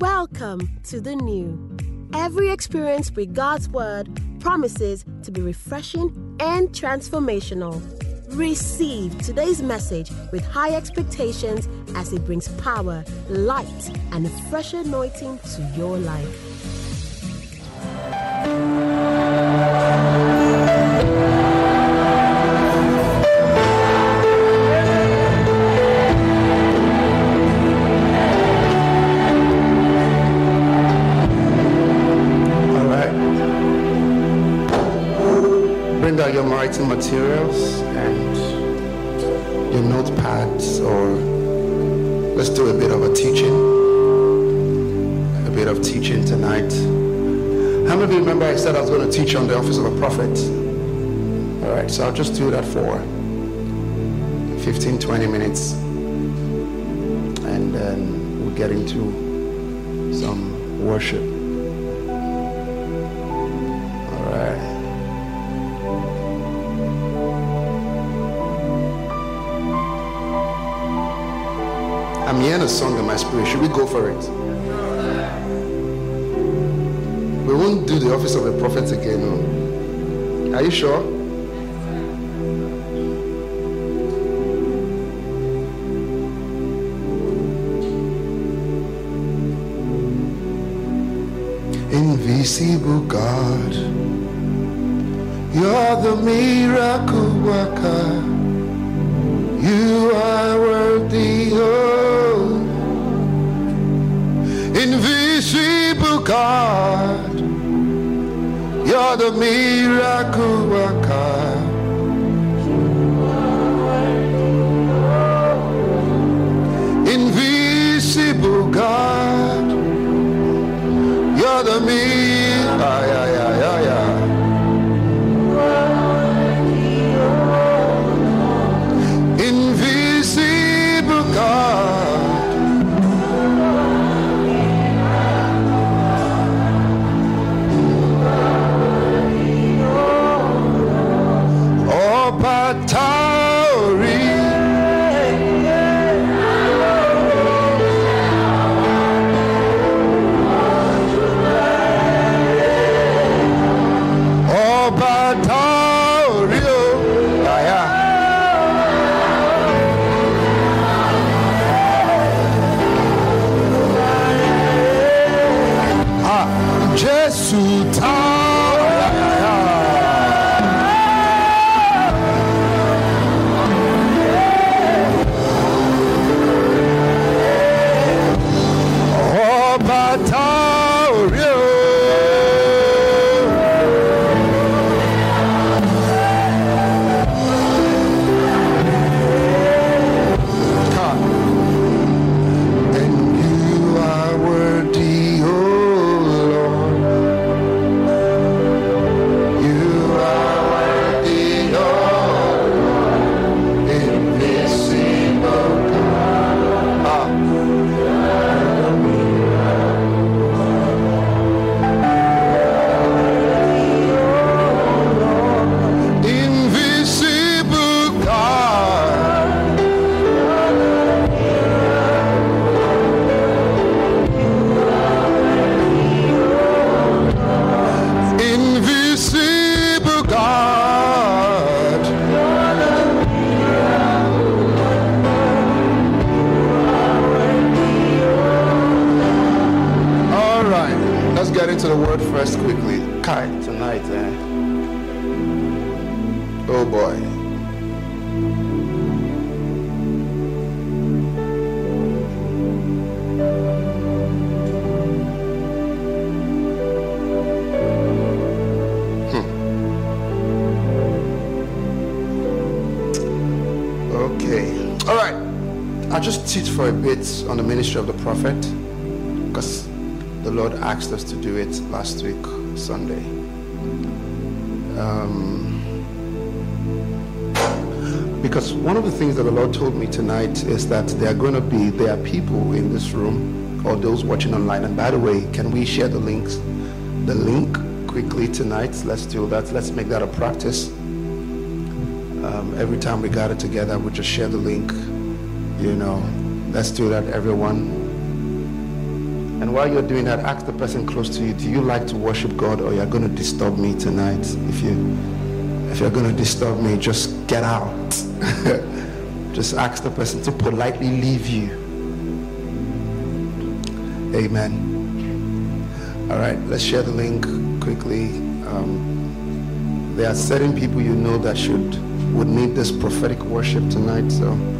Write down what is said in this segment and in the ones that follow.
Welcome to the new. Every experience with God's Word promises to be refreshing and transformational. Receive today's message with high expectations as it brings power, light, and a fresh anointing to your life. Materials and your notepads, or let's do a bit of a teaching. A bit of teaching tonight. How many of you remember I said I was going to teach on the office of a prophet? All right, so I'll just do that for 15, 20 minutes. And then we'll get into some worship. A song in my spirit. Should we go for it? We won't do the office of a prophet again. No? Are you sure? Invisible God, you're the miracle worker. You are worthy, oh, God. You're the miracle worker. Invisible God. Teach for a bit on the ministry of the prophet because the Lord asked us to do it last week, Sunday. Um, because one of the things that the Lord told me tonight is that there are going to be there are people in this room or those watching online. And by the way, can we share the links? The link quickly tonight. Let's do that. Let's make that a practice. Um, every time we gather together, we just share the link. You know, let's do that, everyone. And while you're doing that, ask the person close to you, do you like to worship God or you're going to disturb me tonight? If you if you're going to disturb me, just get out. just ask the person to politely leave you. Amen. All right, let's share the link quickly. Um, there are certain people you know that should would need this prophetic worship tonight. So.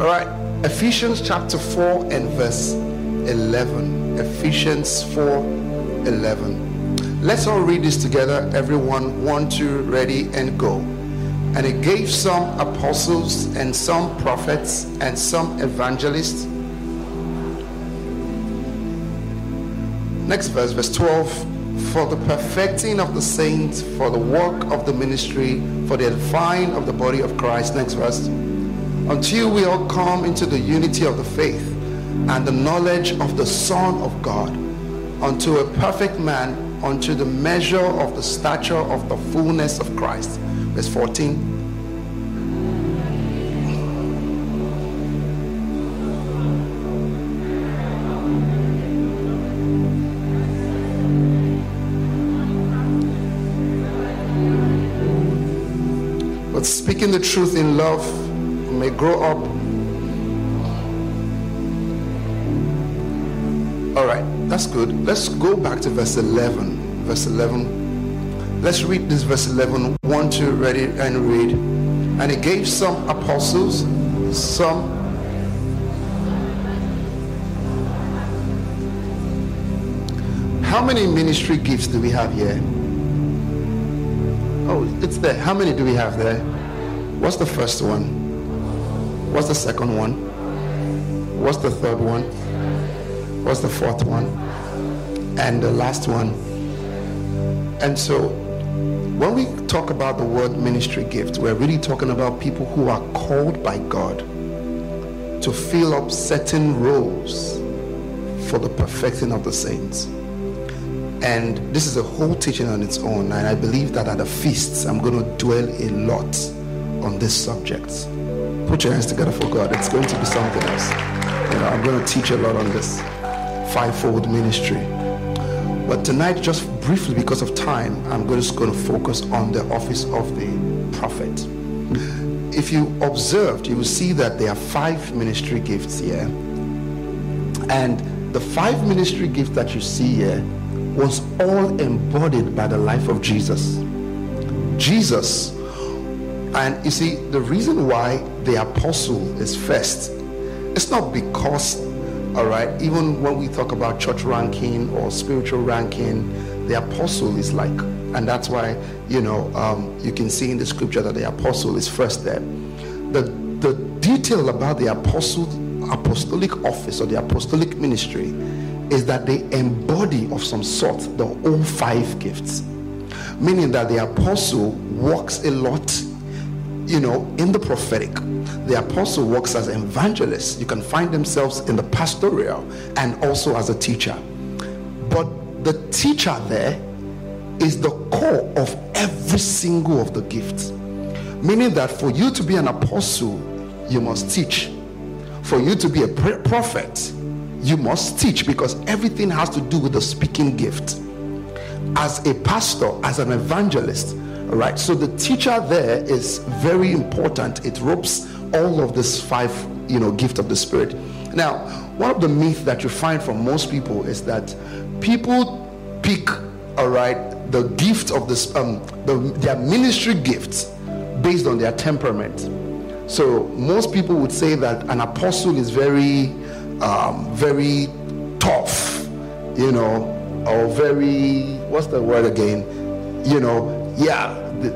All right, Ephesians chapter 4 and verse 11. Ephesians 4 11. Let's all read this together. Everyone, one, two, ready, and go. And he gave some apostles and some prophets and some evangelists. Next verse, verse 12. For the perfecting of the saints, for the work of the ministry, for the edifying of the body of Christ. Next verse. Until we all come into the unity of the faith and the knowledge of the Son of God, unto a perfect man, unto the measure of the stature of the fullness of Christ Verse 14. But speaking the truth in love may grow up. All right, that's good. Let's go back to verse 11. Verse 11 Let's read this verse 11. One, two, ready and read. And he gave some apostles, some How many ministry gifts do we have here? Oh, it's there. How many do we have there? What's the first one? What's the second one? What's the third one? What's the fourth one? And the last one? And so when we talk about the word ministry gift, we're really talking about people who are called by God to fill up certain roles for the perfecting of the saints. And this is a whole teaching on its own. And I believe that at the feasts, I'm going to dwell a lot on this subject. Put your hands together for God. It's going to be something else. You know, I'm going to teach a lot on this fivefold ministry. But tonight, just briefly because of time, I'm just going to focus on the office of the prophet. If you observed, you will see that there are five ministry gifts here. And the five ministry gifts that you see here was all embodied by the life of Jesus. Jesus, and you see, the reason why the apostle is first, it's not because all right. Even when we talk about church ranking or spiritual ranking, the apostle is like, and that's why, you know, um, you can see in the scripture that the apostle is first there. The, the detail about the apostle, apostolic office or the apostolic ministry is that they embody of some sort the all five gifts. Meaning that the apostle works a lot you know, in the prophetic, the apostle works as an evangelist. You can find themselves in the pastoral and also as a teacher. But the teacher there is the core of every single of the gifts. Meaning that for you to be an apostle, you must teach. For you to be a prophet, you must teach because everything has to do with the speaking gift. As a pastor, as an evangelist, right so the teacher there is very important. It ropes all of this five you know gift of the spirit. Now one of the myths that you find from most people is that people pick all right the gift of this um the, their ministry gifts based on their temperament. So most people would say that an apostle is very um, very tough you know or very what's the word again? You know yeah,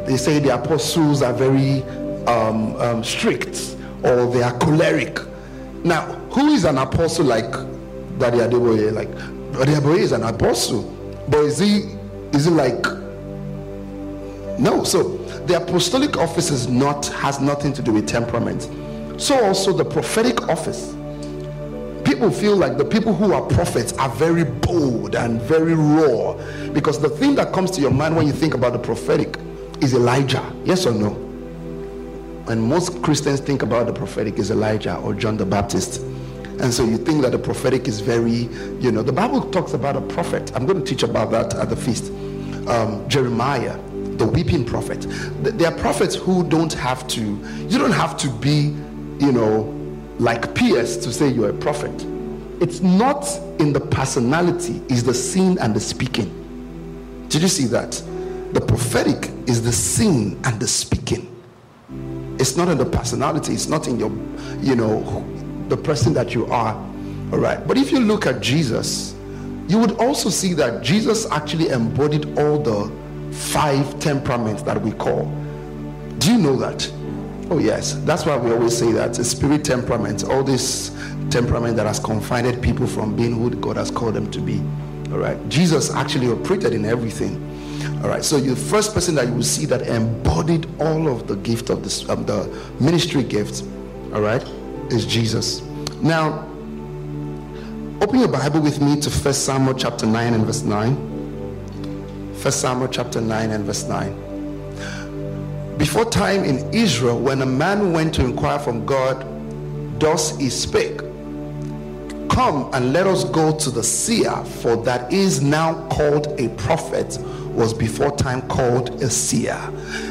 they say the apostles are very um, um, strict or they are choleric. Now, who is an apostle like Daddy Adeboye? Like Daddy Adeboye is an apostle, but is he is he like no? So the apostolic office is not has nothing to do with temperament. So also the prophetic office people feel like the people who are prophets are very bold and very raw because the thing that comes to your mind when you think about the prophetic is Elijah. Yes or no? And most Christians think about the prophetic is Elijah or John the Baptist. And so you think that the prophetic is very, you know, the Bible talks about a prophet. I'm going to teach about that at the feast. Um, Jeremiah, the weeping prophet. There are prophets who don't have to, you don't have to be, you know, like Pierce to say you're a prophet. It's not in the personality, is the seeing and the speaking. Did you see that? The prophetic is the seeing and the speaking. It's not in the personality, it's not in your, you know, the person that you are. All right. But if you look at Jesus, you would also see that Jesus actually embodied all the five temperaments that we call. Do you know that? Oh, yes. That's why we always say that spirit temperament, all this temperament that has confined people from being who God has called them to be. All right. Jesus actually operated in everything. All right. So the first person that you will see that embodied all of the gift of this, um, the ministry gifts, all right, is Jesus. Now, open your Bible with me to First Samuel chapter 9 and verse 9. First Samuel chapter 9 and verse 9. Before time in Israel, when a man went to inquire from God, thus he spake Come and let us go to the seer, for that is now called a prophet, was before time called a seer.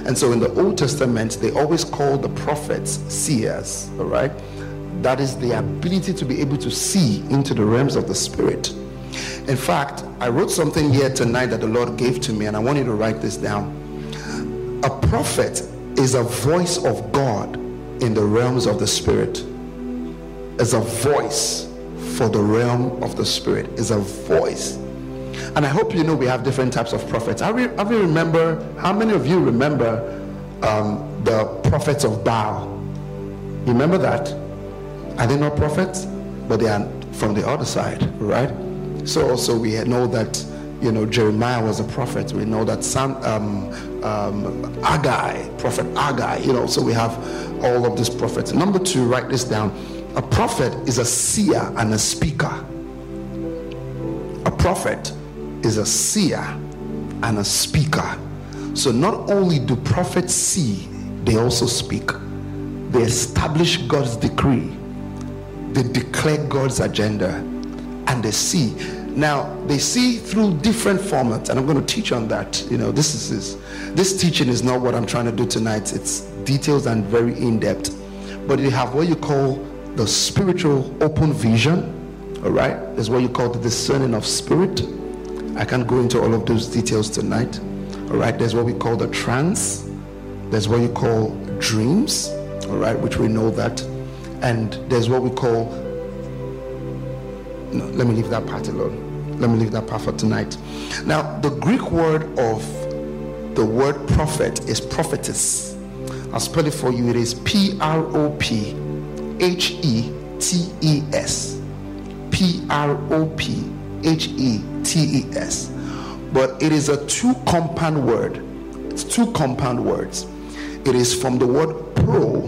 And so in the Old Testament, they always call the prophets seers, all right? That is the ability to be able to see into the realms of the spirit. In fact, I wrote something here tonight that the Lord gave to me, and I want you to write this down. A prophet is a voice of God in the realms of the spirit. As a voice for the realm of the spirit is a voice. And I hope you know we have different types of prophets. I, re- I remember, how many of you remember um, the prophets of Baal? Remember that? Are they not prophets? But they are from the other side, right? So also we know that you know Jeremiah was a prophet. We know that some um, um, Agai, prophet Agai. You know, so we have all of these prophets. Number two, write this down a prophet is a seer and a speaker. A prophet is a seer and a speaker. So not only do prophets see, they also speak. They establish God's decree, they declare God's agenda, and they see. Now they see through different formats, and I'm going to teach on that. You know, this is this, this teaching is not what I'm trying to do tonight. It's details and very in depth. But you have what you call the spiritual open vision. All right, is what you call the discerning of spirit. I can't go into all of those details tonight. All right, there's what we call the trance. There's what you call dreams. All right, which we know that, and there's what we call. No, let me leave that part alone. Let me leave that part for tonight. Now, the Greek word of the word prophet is prophetes. I'll spell it for you. It is P R O P H E T E S. P R O P H E T E S. But it is a two compound word. It's two compound words. It is from the word pro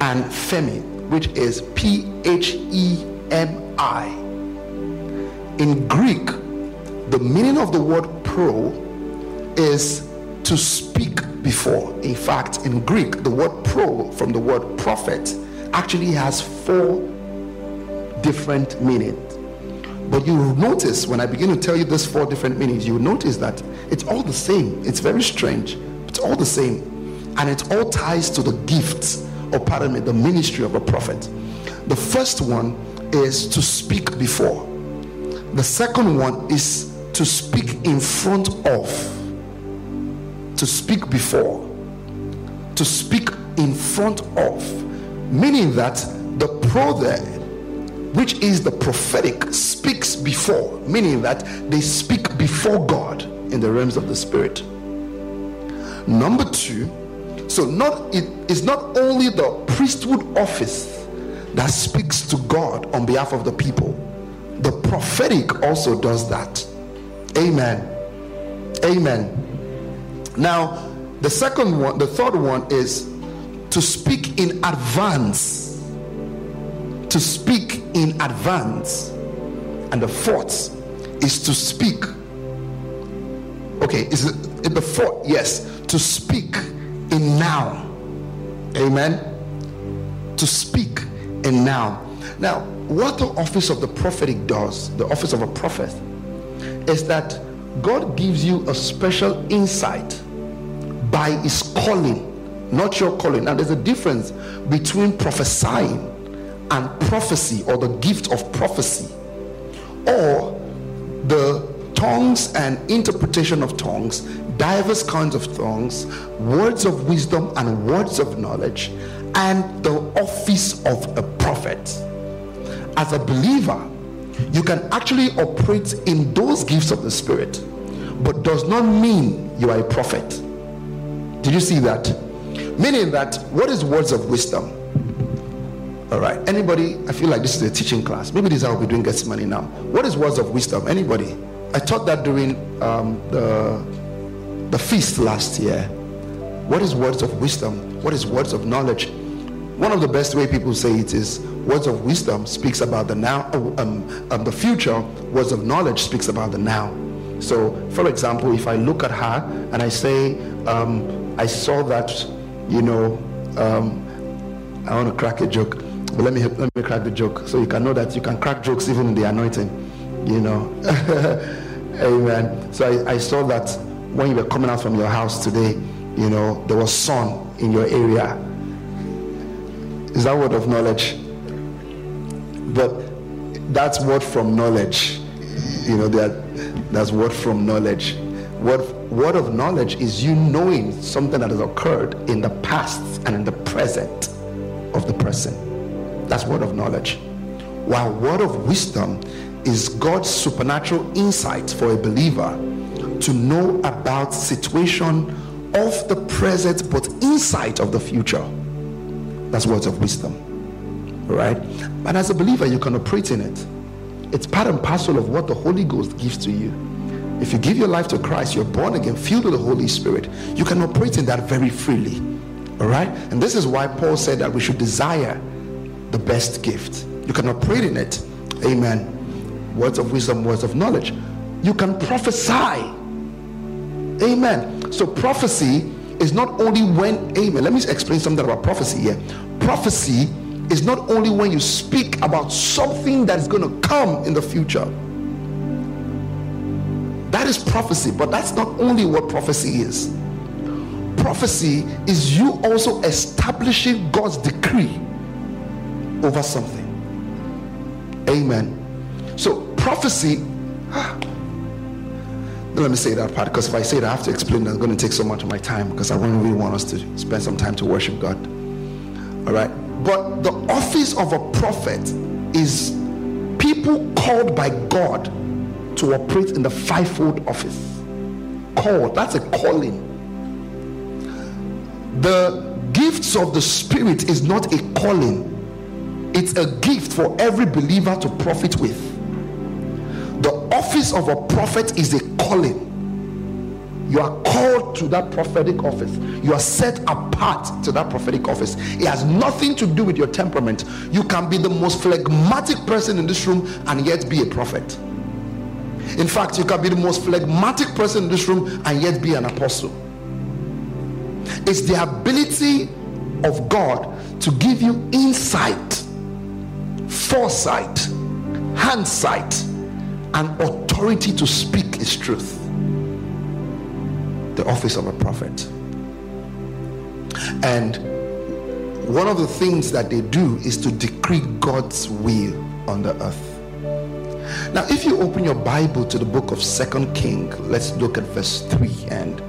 and phemi, which is P H E M I. In Greek, the meaning of the word pro is to speak before. In fact, in Greek, the word pro from the word prophet actually has four different meanings. But you notice when I begin to tell you these four different meanings, you notice that it's all the same. It's very strange. It's all the same. And it all ties to the gifts, or pardon me, the ministry of a prophet. The first one is to speak before. The second one is to speak in front of. To speak before. To speak in front of meaning that the pro there which is the prophetic speaks before meaning that they speak before god in the realms of the spirit number two so not it is not only the priesthood office that speaks to god on behalf of the people the prophetic also does that amen amen now the second one the third one is to speak in advance. To speak in advance. And the fourth is to speak. Okay, is it the fourth? Yes, to speak in now. Amen. To speak and now. Now, what the office of the prophetic does, the office of a prophet, is that God gives you a special insight by his calling, not your calling. Now, there's a difference between prophesying and prophecy or the gift of prophecy or the tongues and interpretation of tongues, diverse kinds of tongues, words of wisdom and words of knowledge, and the office of a prophet. As a believer, you can actually operate in those gifts of the Spirit, but does not mean you are a prophet. Did you see that? Meaning that what is words of wisdom? All right. Anybody? I feel like this is a teaching class. Maybe this is how we're doing money now. What is words of wisdom? Anybody? I taught that during um, the the feast last year. What is words of wisdom? What is words of knowledge? One of the best way people say it is words of wisdom speaks about the now, oh, um, um, the future. Words of knowledge speaks about the now. So, for example, if I look at her and I say, um, I saw that, you know, um, I want to crack a joke, but let me let me crack the joke so you can know that you can crack jokes even in the anointing, you know. Amen. So I, I saw that when you were coming out from your house today, you know, there was sun in your area is that word of knowledge? But that's word from knowledge. You know, that that's word from knowledge. Word, word of knowledge is you knowing something that has occurred in the past and in the present of the person. That's word of knowledge. While word of wisdom is God's supernatural insight for a believer to know about situation of the present but insight of the future. That's words of wisdom. Right? But as a believer, you can operate in it. It's part and parcel of what the Holy Ghost gives to you. If you give your life to Christ, you're born again, filled with the Holy Spirit, you can operate in that very freely. All right? And this is why Paul said that we should desire the best gift. You can operate in it. Amen. Words of wisdom, words of knowledge. You can prophesy. Amen. So prophecy is not only when, amen. Let me explain something about prophecy here. Prophecy is not only when you speak about something that is going to come in the future. That is prophecy, but that's not only what prophecy is. Prophecy is you also establishing God's decree over something. Amen. So, prophecy. let me say that part because if I say it, I have to explain. That's going to take so much of my time because I really want us to spend some time to worship God. All right. But the office of a prophet is people called by God to operate in the fivefold office. Called. That's a calling. The gifts of the Spirit is not a calling, it's a gift for every believer to profit with. The office of a prophet is a calling. You are called to that prophetic office. You are set apart to that prophetic office. It has nothing to do with your temperament. You can be the most phlegmatic person in this room and yet be a prophet. In fact, you can be the most phlegmatic person in this room and yet be an apostle. It's the ability of God to give you insight, foresight, hindsight and authority to speak his truth. The office of a prophet. And one of the things that they do is to decree God's will on the earth. Now, if you open your Bible to the book of Second King, let's look at verse 3 and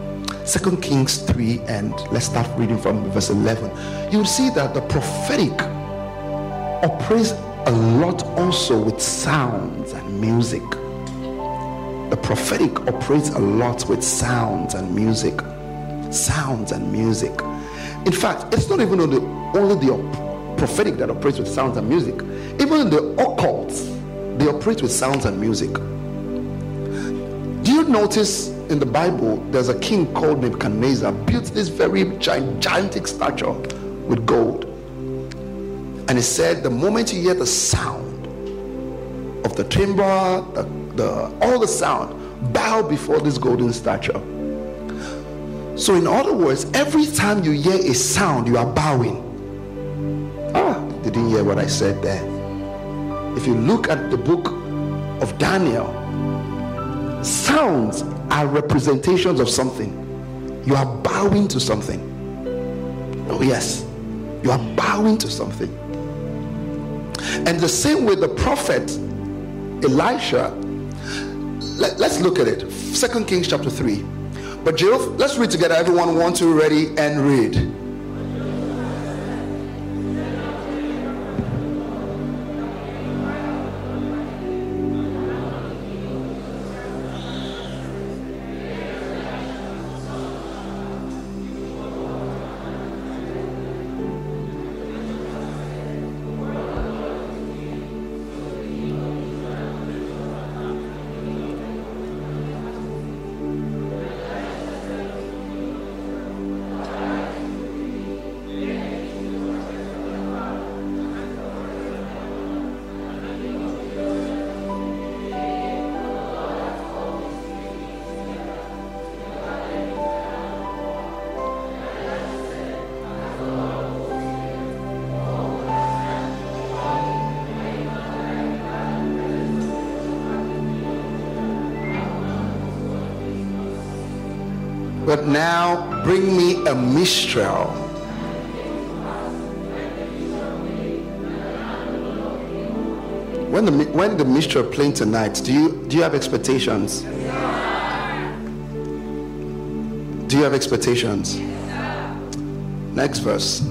Second Kings 3 and let's start reading from verse 11. You'll see that the prophetic operates a lot also with sounds and music. The prophetic operates a lot with sounds and music. Sounds and music. In fact, it's not even only, only the prophetic that operates with sounds and music. Even the occult, they operate with sounds and music. Do you notice in the Bible there's a king called Nebuchadnezzar built this very gigantic statue with gold. And he said, the moment you hear the sound of the timbre, the, the, all the sound, bow before this golden statue. So, in other words, every time you hear a sound, you are bowing. Ah, didn't hear what I said there. If you look at the book of Daniel, sounds are representations of something. You are bowing to something. Oh, yes, you are bowing to something. And the same with the prophet Elisha. Let, us look at it. Second Kings chapter 3. But Jehovah, let's read together. Everyone, one, two, ready, and read. But now bring me a minstrel. When the when the minstrel playing tonight, do you do you have expectations? Do you have expectations? Next verse.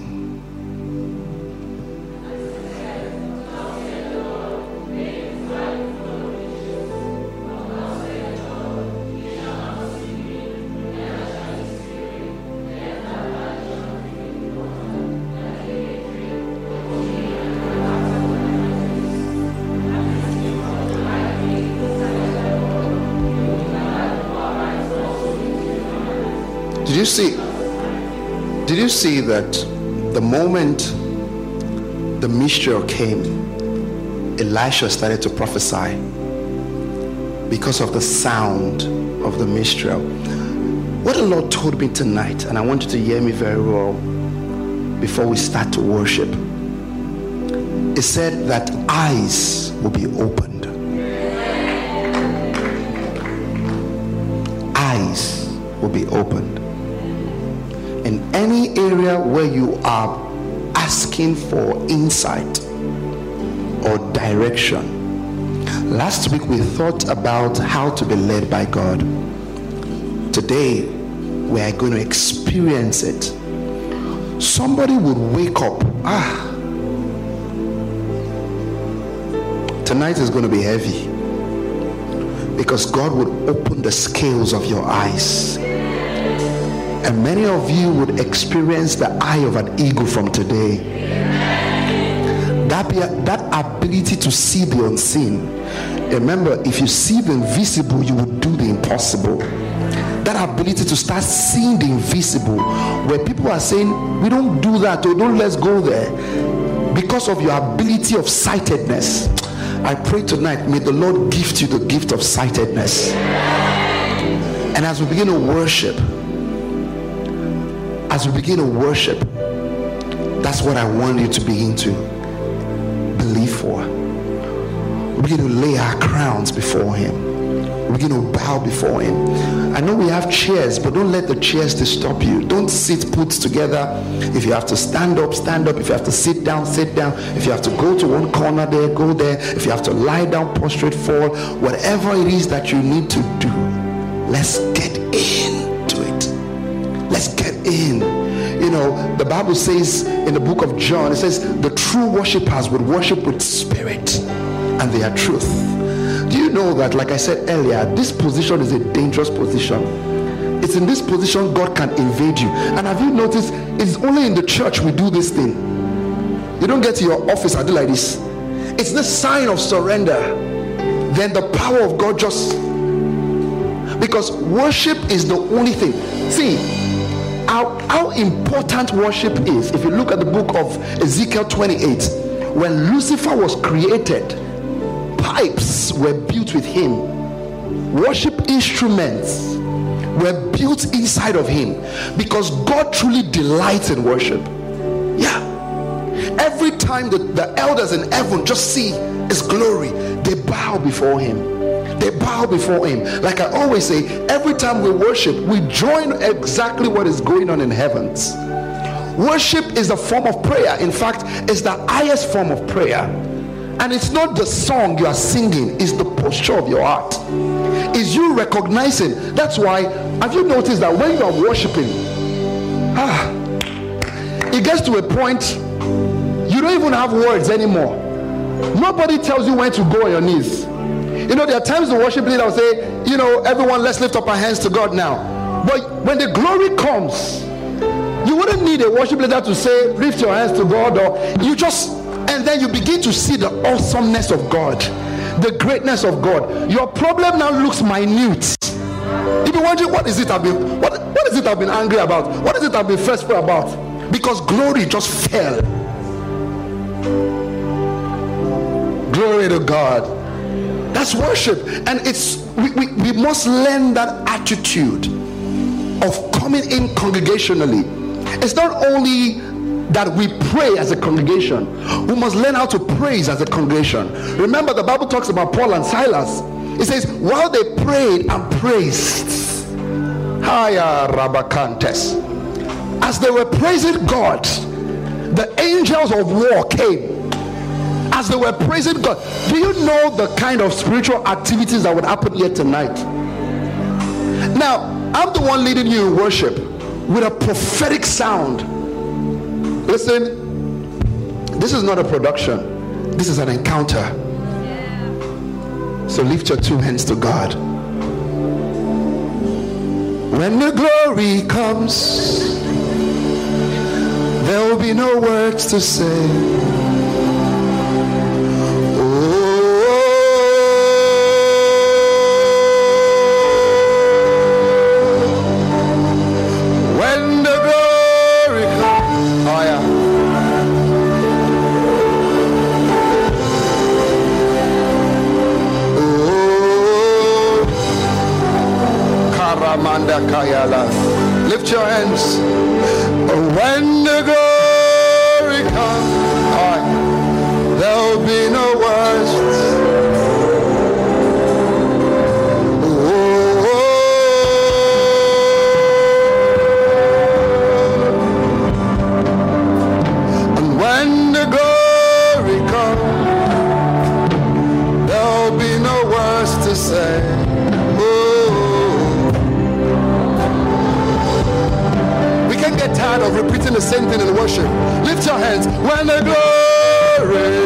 See that the moment the minstrel came elisha started to prophesy because of the sound of the minstrel what the lord told me tonight and i want you to hear me very well before we start to worship it said that eyes will be opened. Eyes will be opened any area where you are asking for insight or direction. Last week we thought about how to be led by God. Today we are going to experience it. Somebody would wake up. Ah, tonight is going to be heavy because God would open the scales of your eyes and many of you would experience the eye of an eagle from today. That, that ability to see the unseen. Remember, if you see the invisible, you will do the impossible. That ability to start seeing the invisible, where people are saying, We don't do that, or don't let's go there, because of your ability of sightedness. I pray tonight, may the Lord gift you the gift of sightedness. And as we begin to worship, as we begin to worship, that's what I want you to begin to believe for. We begin to lay our crowns before Him. We begin to bow before Him. I know we have chairs, but don't let the chairs stop you. Don't sit put together. If you have to stand up, stand up. If you have to sit down, sit down. If you have to go to one corner there, go there. If you have to lie down, prostrate, fall. Whatever it is that you need to do, let's get into Bible says in the book of John, it says the true worshippers would worship with spirit and their truth. Do you know that, like I said earlier, this position is a dangerous position? It's in this position God can invade you. And have you noticed it's only in the church we do this thing? You don't get to your office and do like this. It's the sign of surrender. Then the power of God just because worship is the only thing. See, how, important worship is. If you look at the book of Ezekiel 28, when Lucifer was created, pipes were built with him, worship instruments were built inside of him because God truly delights in worship. Yeah. Every time the, the elders in heaven just see his glory, they bow before him. They bow before him. Like I always say, time we worship, we join exactly what is going on in heavens. Worship is a form of prayer. In fact, it's the highest form of prayer. And it's not the song you are singing, it's the posture of your heart. Is you recognizing. That's why, have you noticed that when you are worshiping, ah, it gets to a point you don't even have words anymore. Nobody tells you when to go on your knees. You know, there are times the worship leader will say, you know, everyone, let's lift up our hands to God now. But when the glory comes, you wouldn't need a worship leader to say, lift your hands to God, or you just, and then you begin to see the awesomeness of God, the greatness of God. Your problem now looks minute. You be wondering, what is it I've been, what, what is it I've been angry about? What is it I've been stressful about? Because glory just fell. Glory to God. That's worship. And it's we, we, we must learn that attitude of coming in congregationally it's not only that we pray as a congregation, we must learn how to praise as a congregation. Remember, the Bible talks about Paul and Silas. It says, while they prayed and praised, Haya Rabakantes, as they were praising God, the angels of war came. As they were praising God, do you know the kind of spiritual activities that would happen here tonight? Now, I'm the one leading you in worship with a prophetic sound. Listen, this is not a production, this is an encounter. So lift your two hands to God. When the glory comes, there will be no words to say. Lift your hands. When same thing in worship. Lift your hands. When the glory,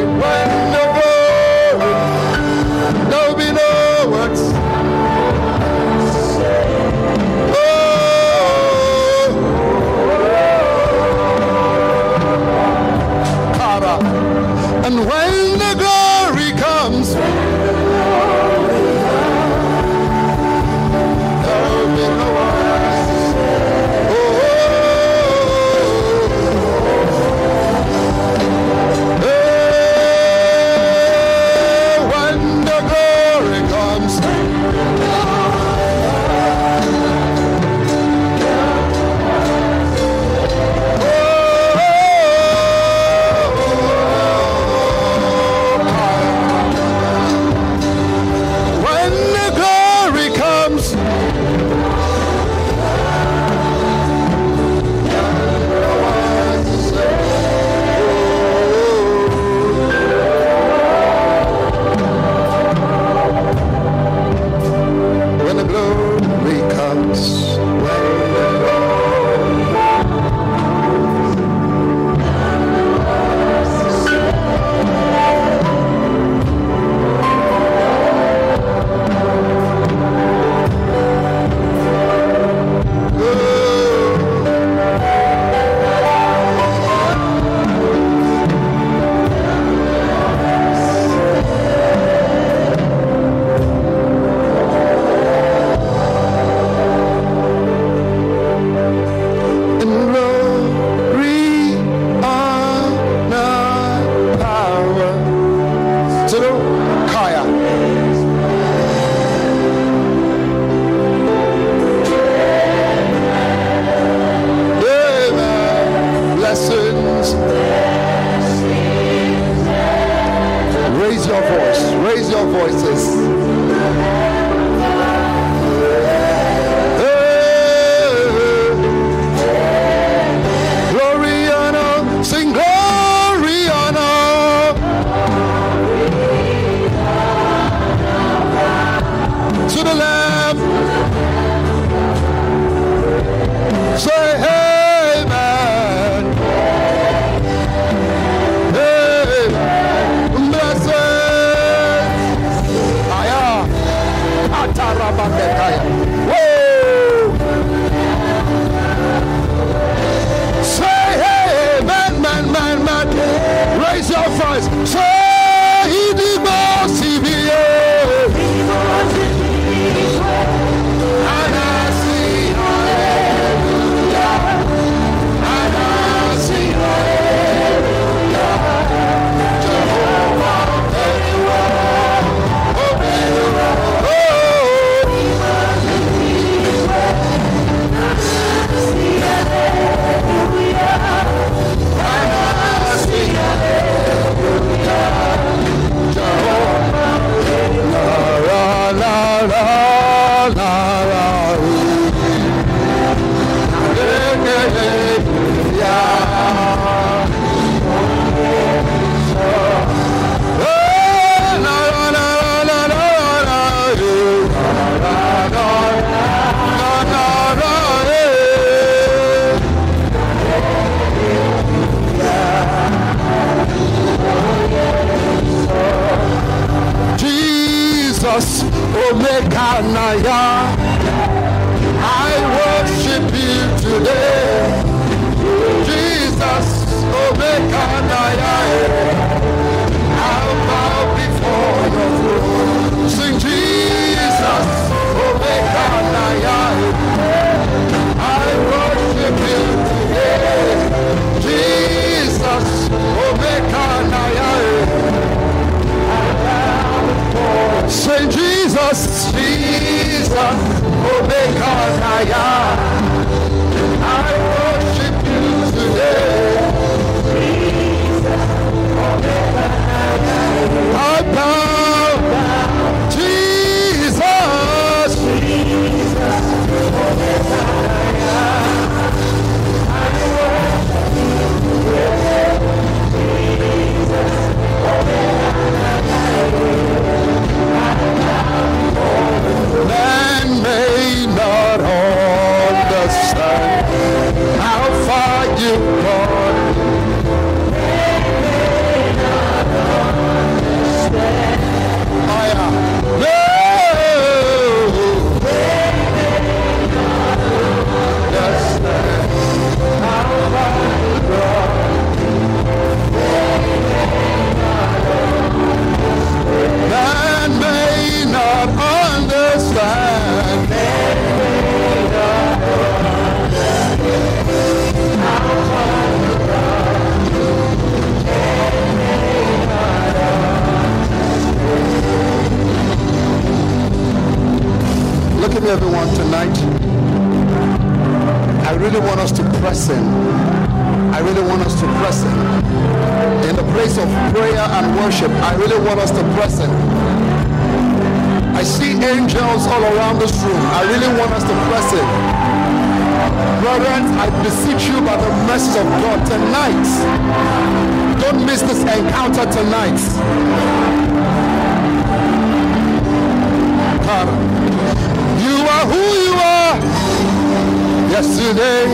yesterday,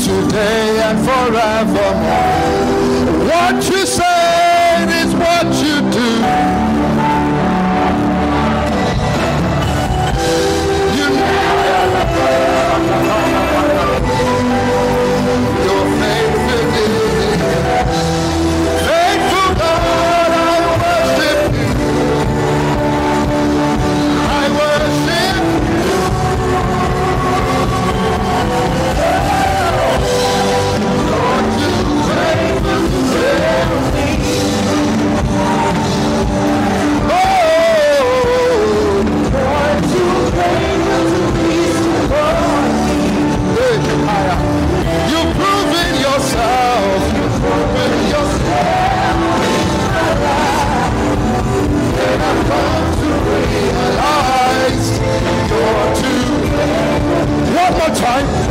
today, and forevermore. What you said is what you time.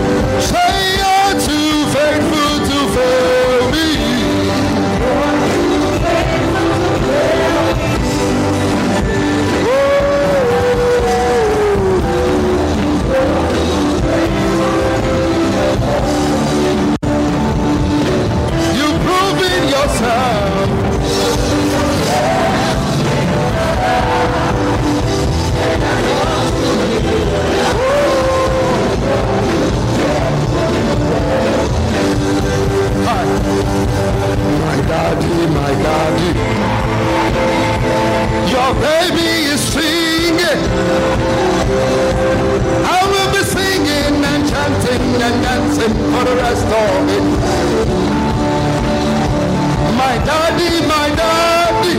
melody. Your baby is singing. I will be singing and chanting and dancing for the rest of it. My daddy, my daddy,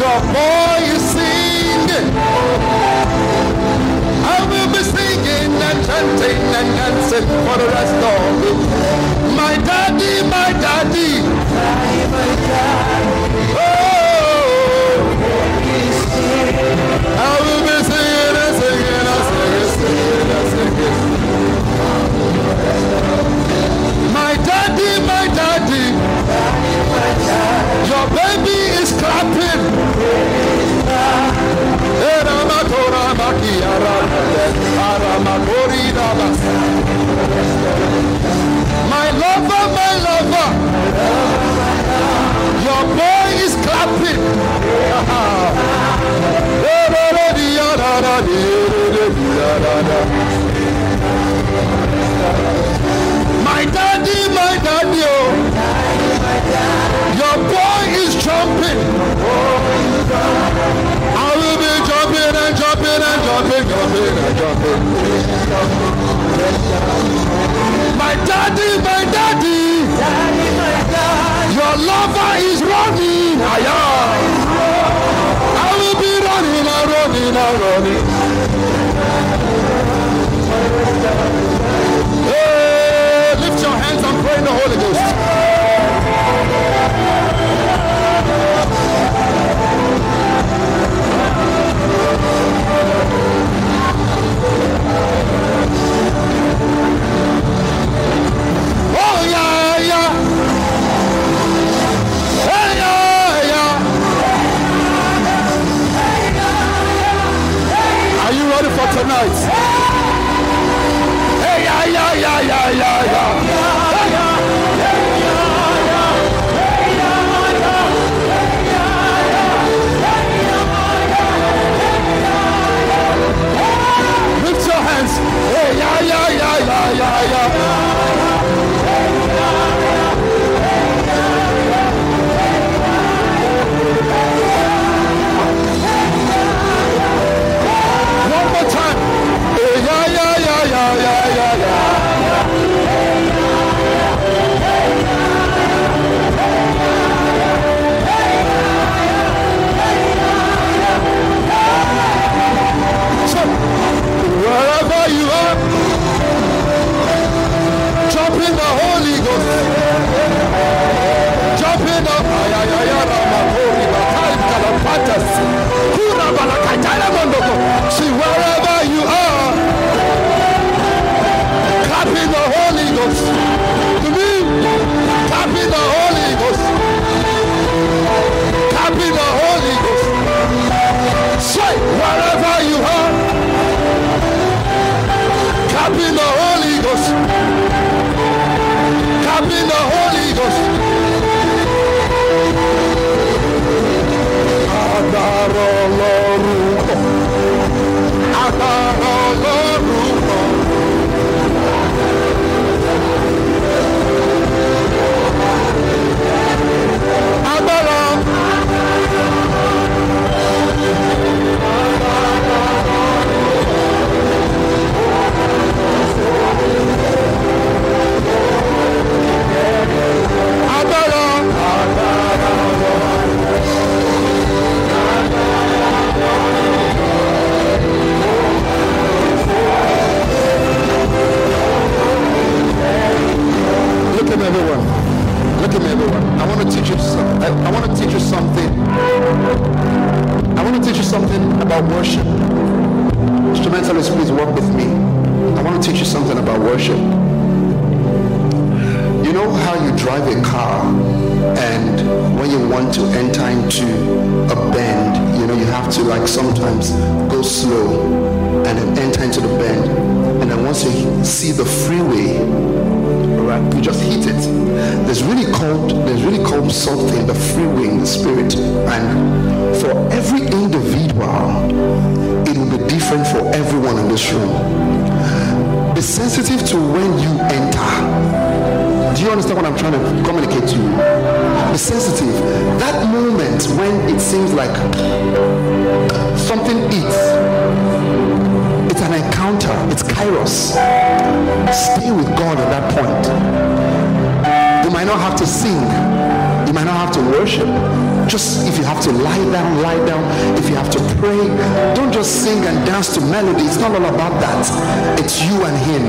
your boy is singing. I will be singing and chanting and dancing for the rest of it. My daddy, my daddy. Aramatori dabas. My lover, my lover, your boy is clapping. My daddy, my daddy, oh. Your boy jumping. I will be jumping and jumping and jumping, jumping and jumping. My daddy, my daddy. Your lover is running. Aya. I will be running and running and running. Hey, lift your hands and pray in the Holy Ghost. Tonight? Hey, yeah, yeah, yeah, yeah, yeah, yeah. Everyone. I want to teach you. Some, I, I want to teach you something. I want to teach you something about worship. Instrumentalists, please work with me. I want to teach you something about worship. You know how you drive a car and when you want to enter into a bend, you know, you have to like sometimes go slow and then enter into the bend. And then once you see the freeway, right, you just hit it. There's really called there's really called something the freeway in the spirit. And for every individual, it will be different for everyone in this room. Be sensitive to when you enter. Do you understand what I'm trying to communicate to you? Be sensitive. That moment when it seems like something eats, it's an encounter. It's kairos. Stay with God at that point. You might not have to sing. You might not have to worship. Just if you have to lie down, lie down. If you have to pray, don't just sing and dance to melody. It's not all about that. It's you and Him.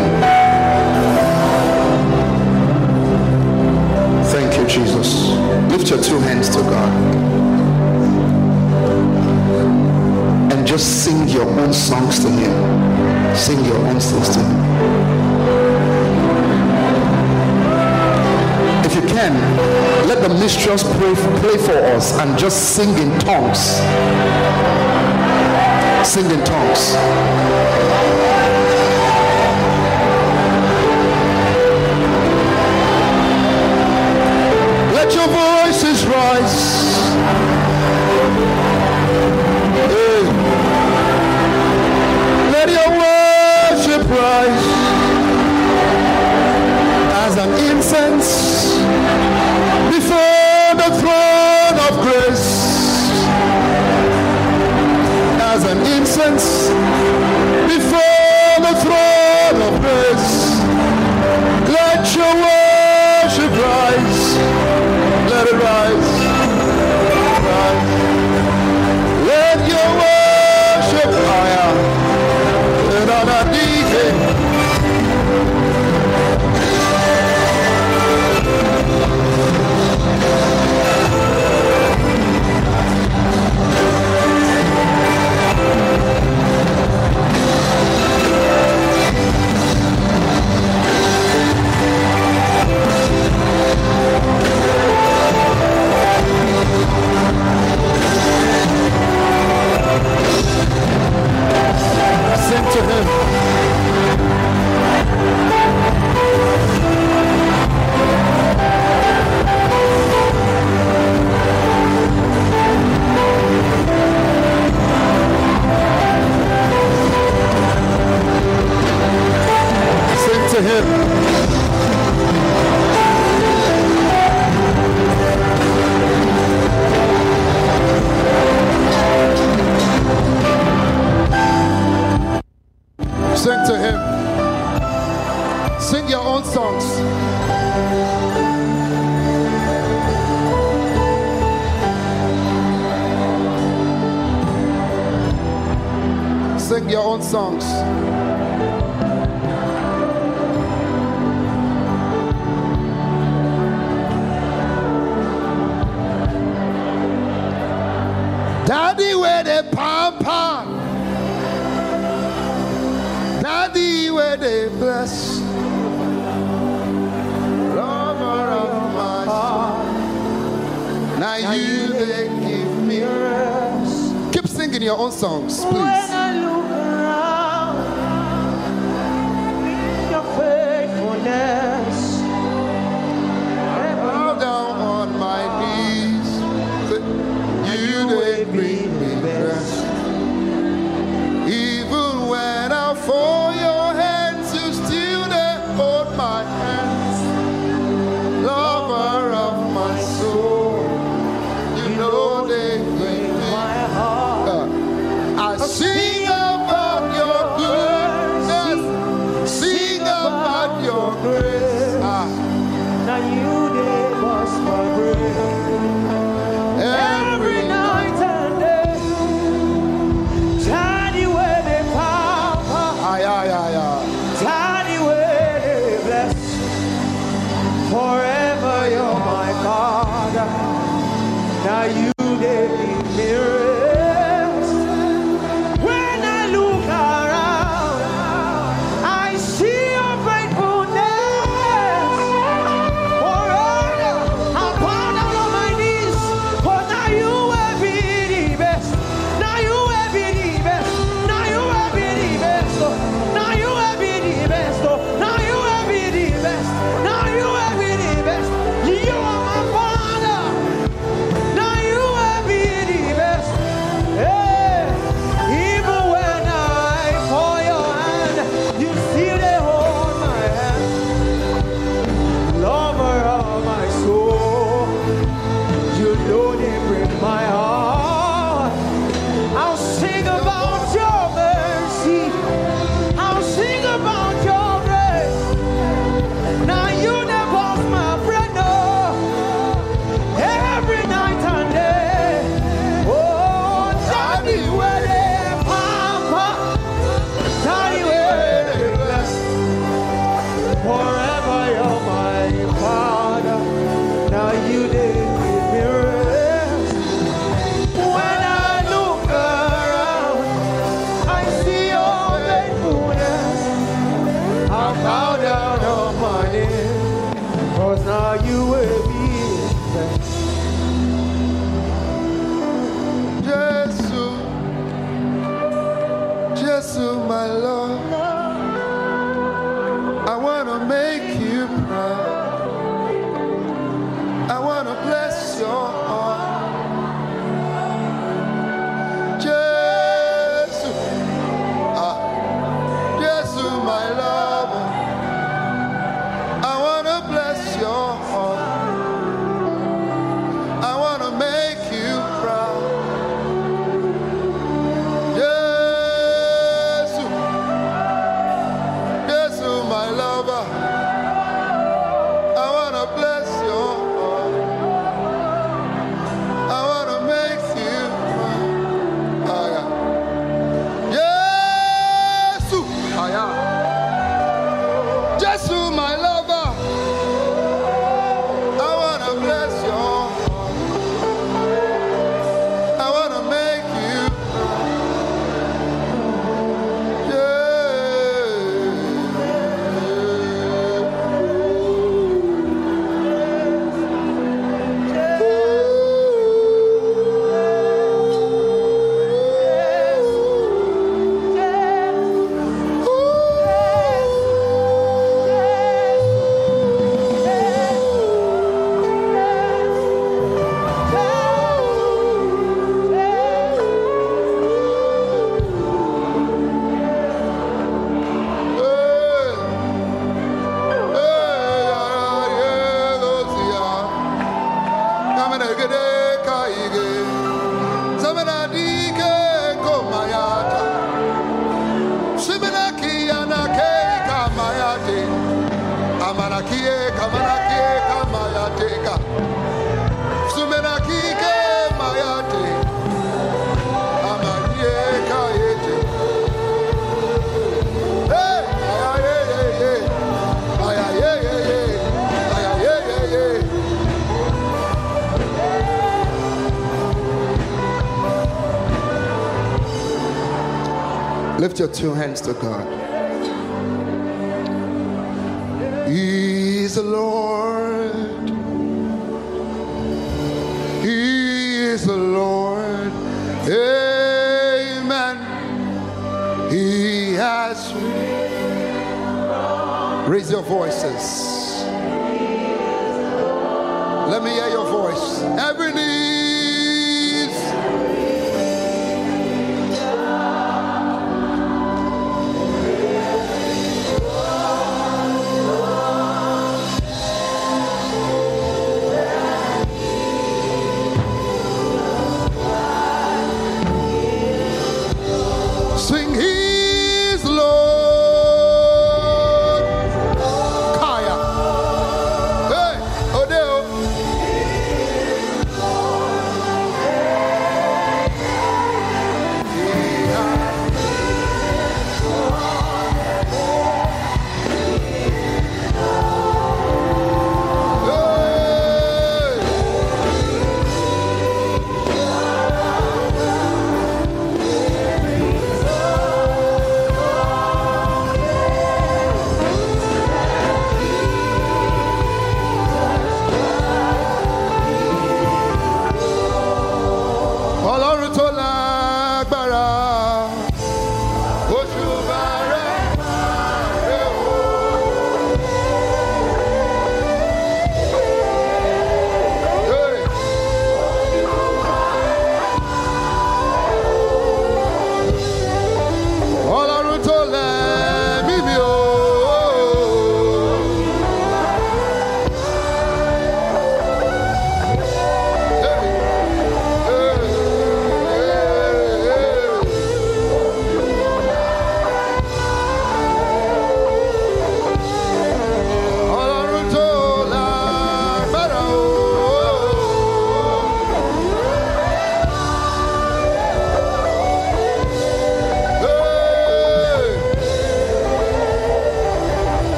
Thank you, Jesus. Lift your two hands to God. and just sing your own songs to him. Sing your own songs to him. If you can, let the minstrel pray, play for us and just sing in tongues. Sing in tongues. Let your voices rise. Before the throne of grace. As an incense before the throne of grace. Let your worship rise. Let it rise. Let your worship higher.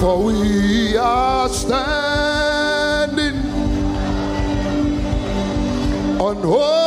For we are standing on holy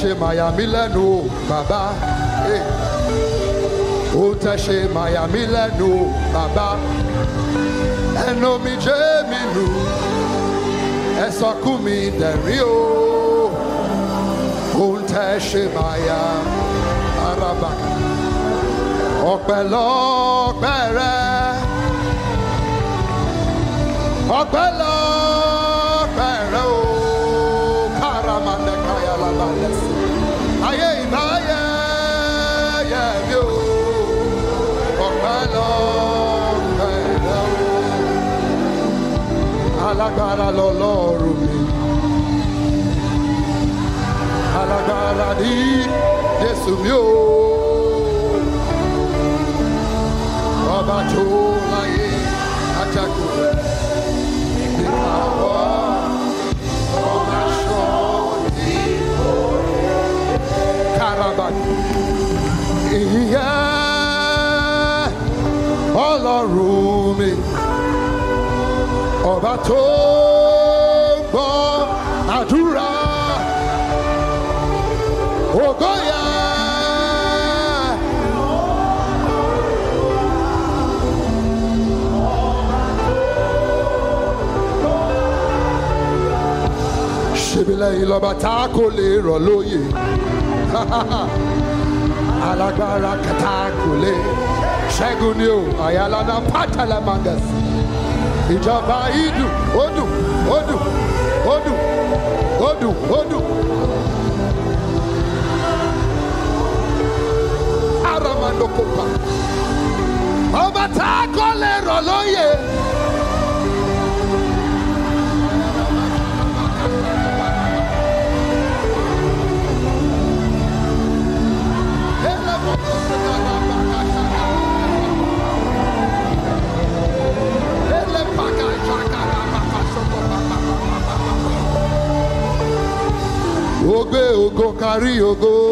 tẹ̀sẹ̀ Maya Milenu bàbá ó eh. tẹ̀sẹ̀ mayami bàbá eno mi jẹ́ mi nù ẹ̀sọ́kù mi dẹ̀rín o ó tẹ̀sẹ̀ mayami araba ọpẹ́ lọ́pẹ́. Alágbára lọ́lọ́run mi. Alágbára ní Jésù mi o. Ọba tó láyé ajagun karabani ọlọ́run mi ọba àdúrà. Ògo yẹ. ṣebílẹ̀ ìlọ́ba tá a kò lè rọ̀ alágbára kẹta kò lè. Ṣẹ́gun ni o àyàlánà pátálẹ̀ mangas ìjọba ìdù odù odù odù odù odù aramandokopa ọba tá a kò lè rọ̀ lóye. carry you go.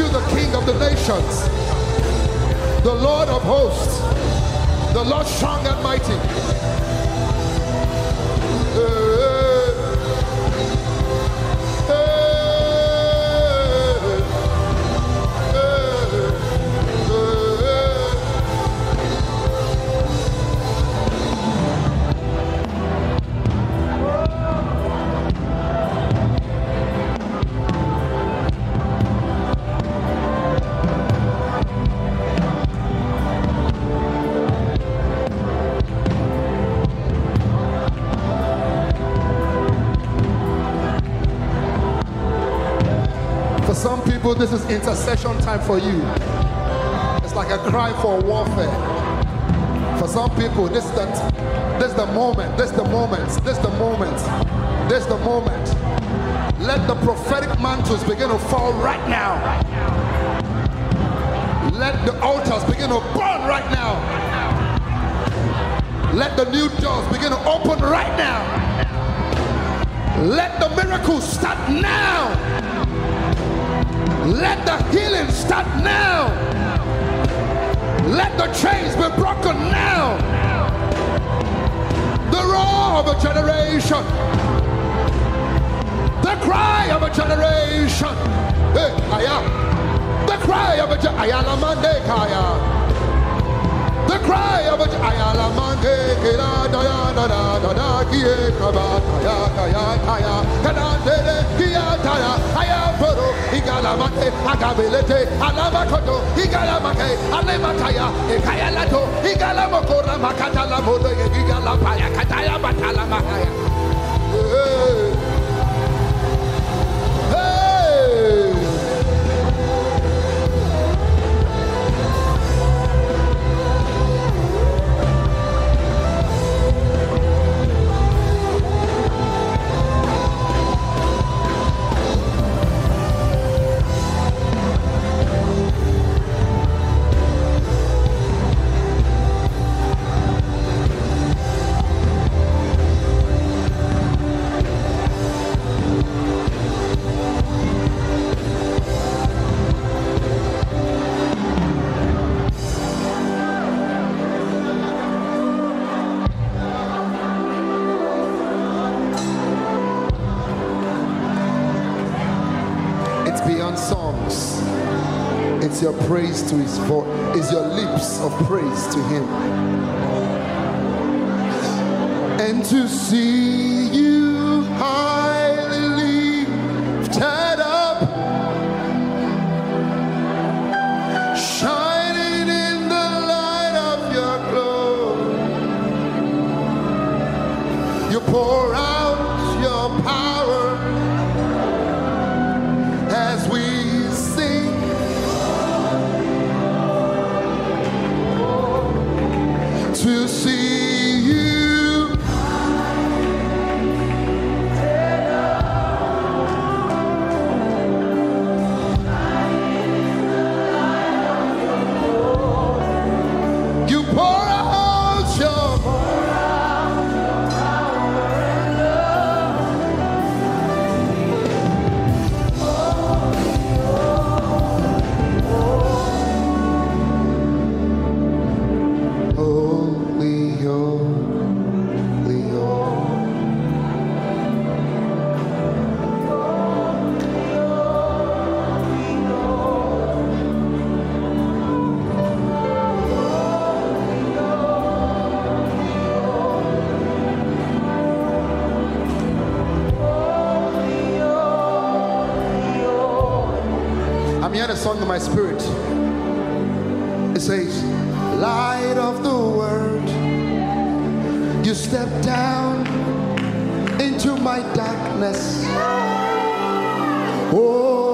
You, the King of the nations, the Lord of hosts, the Lord strong and mighty. This is intercession time for you. It's like a cry for warfare. For some people, this is the this is the moment, this is the moment, this is the moment, this is the moment. Let the prophetic mantles begin to fall right now. Let the altars begin to burn right now. Let the new doors begin to open right now. Let the miracles start now. Let the healing start now. Let the chains be broken now. The roar of a generation. The cry of a generation. Hey, The cry of a generation. The cry of a ayala mande kira da ya da da da da kiye eh, kaba ya kaya kaya kana dele kiya taya aya poro igala mate agabelete alama koto igala mate alema kaya ekaya lato igala mokora makata la modo igala paya kataya batala makaya. Praise to his voice, is your lips of praise to him. And to see spirit. It says, Light of the world, you step down into my darkness. Oh,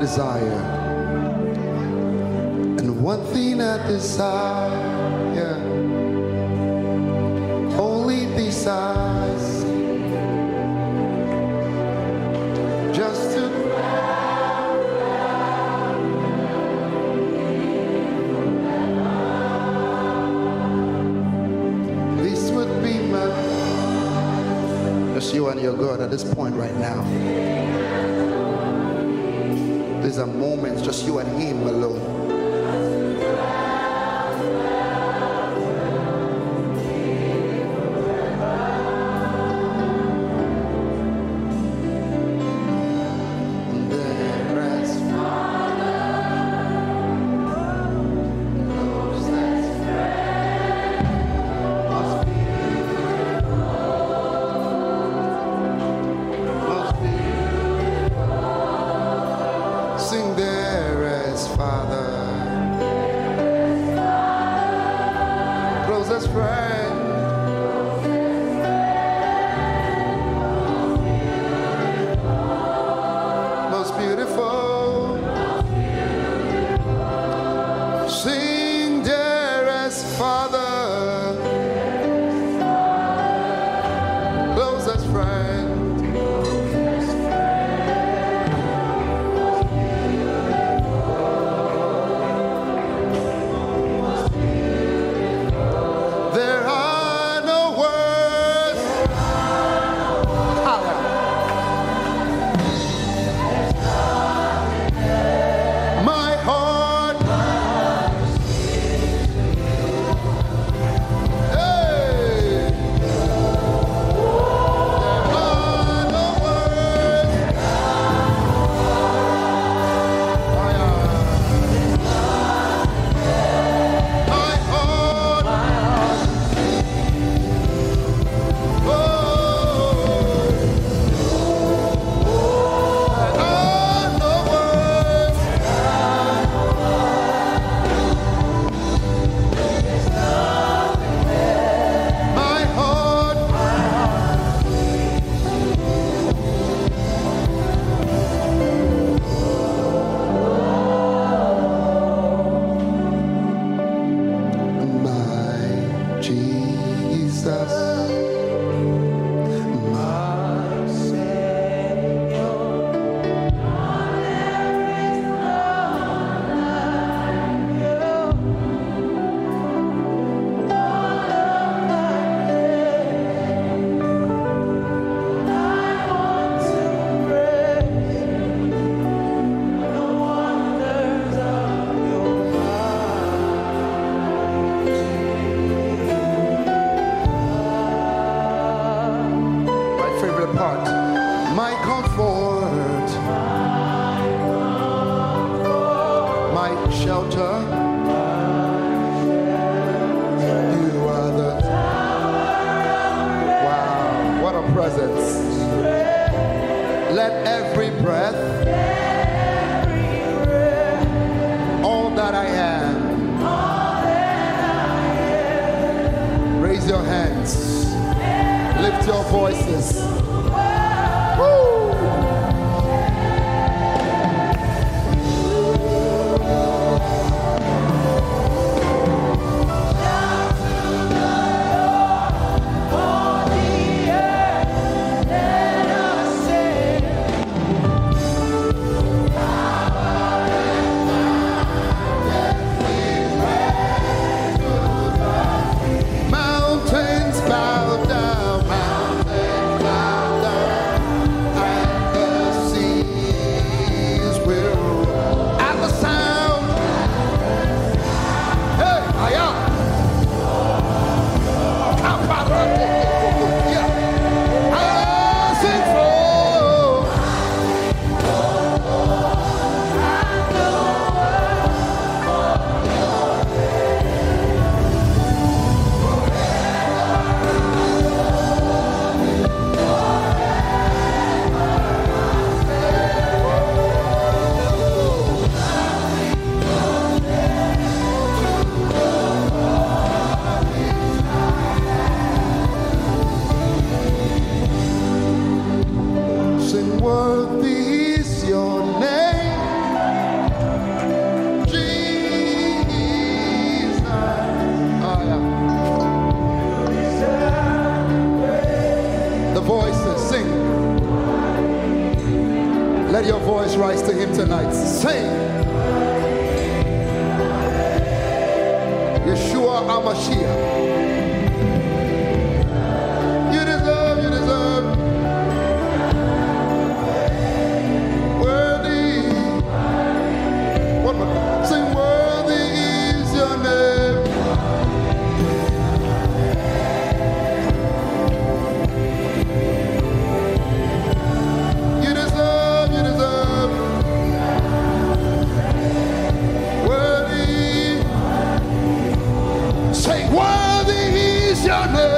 desire. Yeah.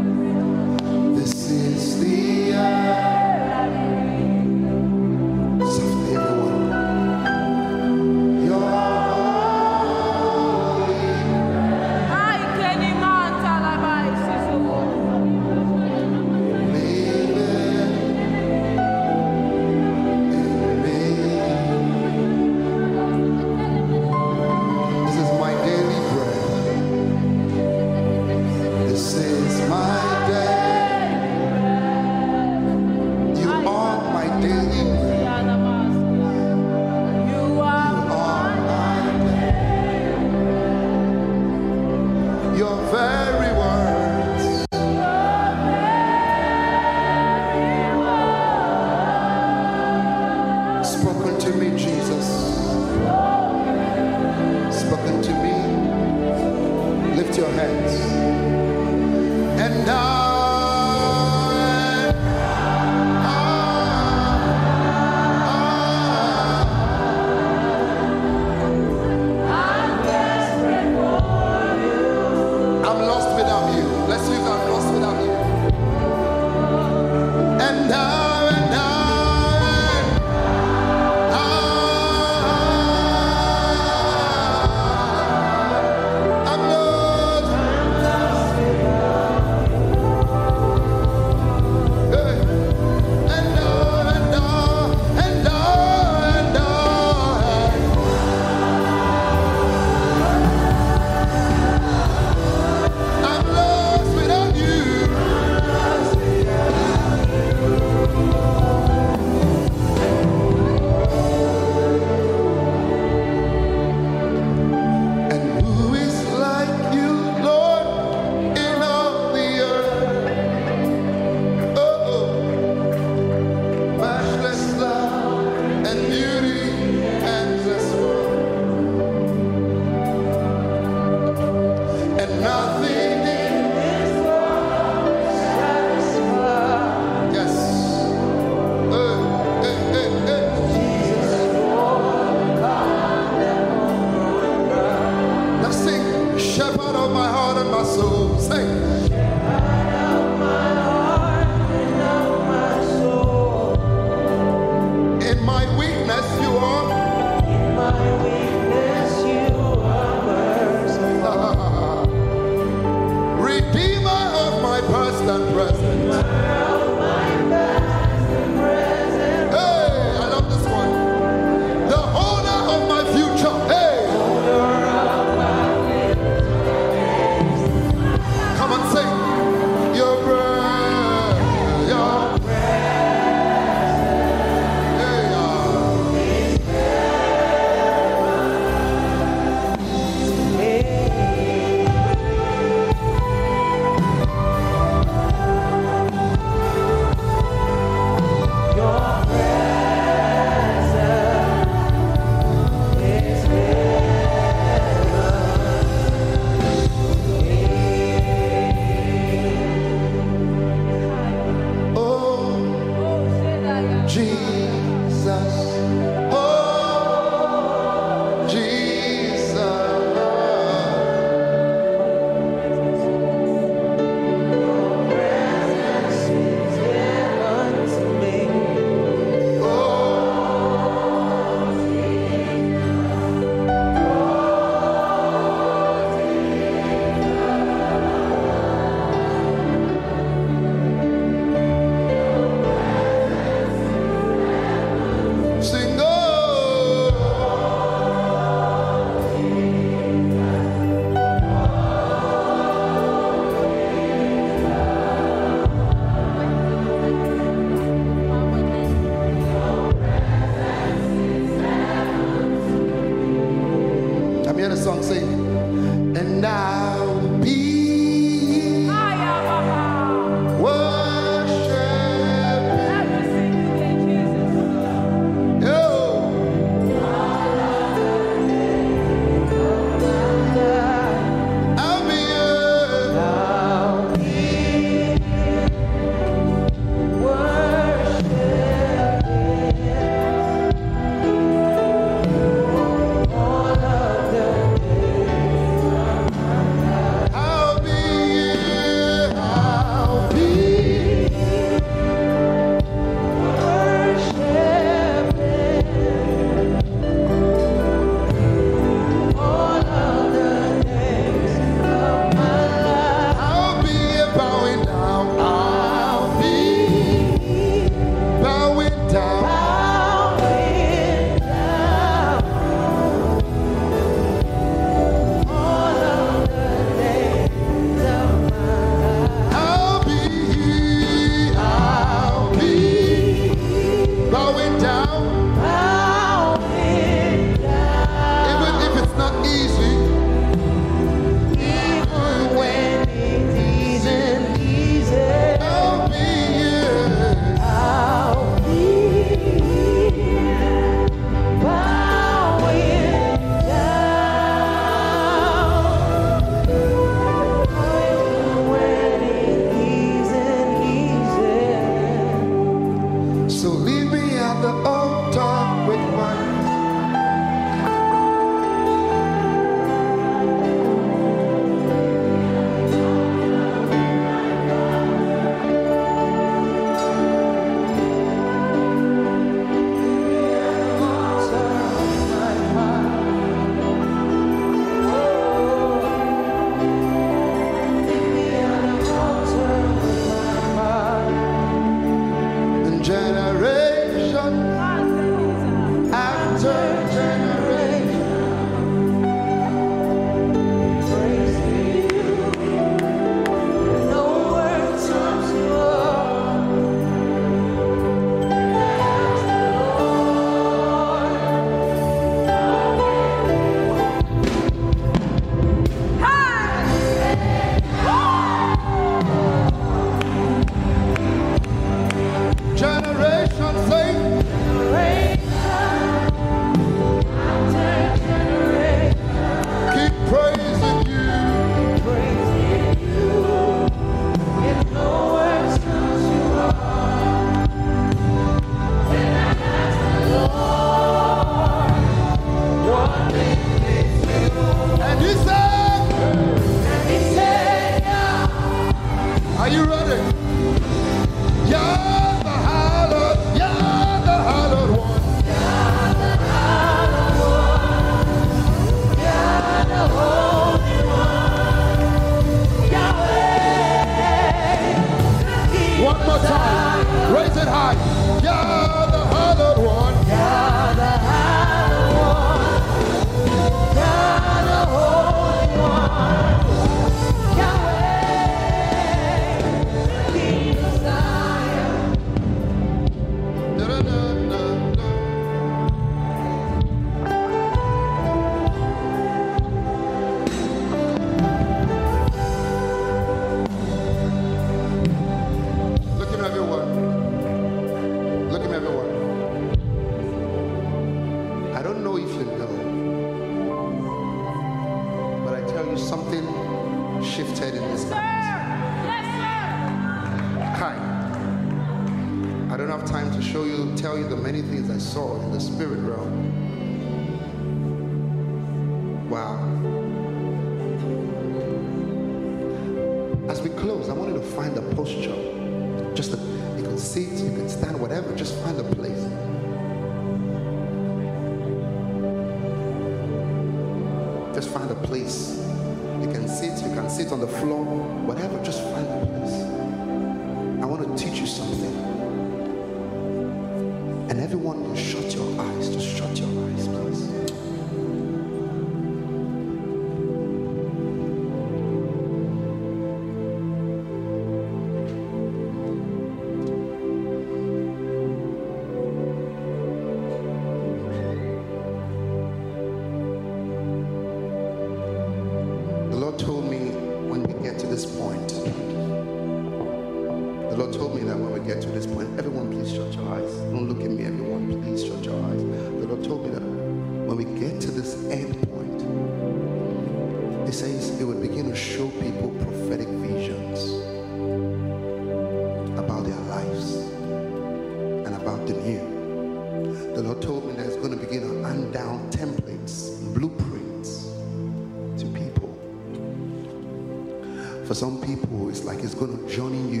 Like it's going to journey you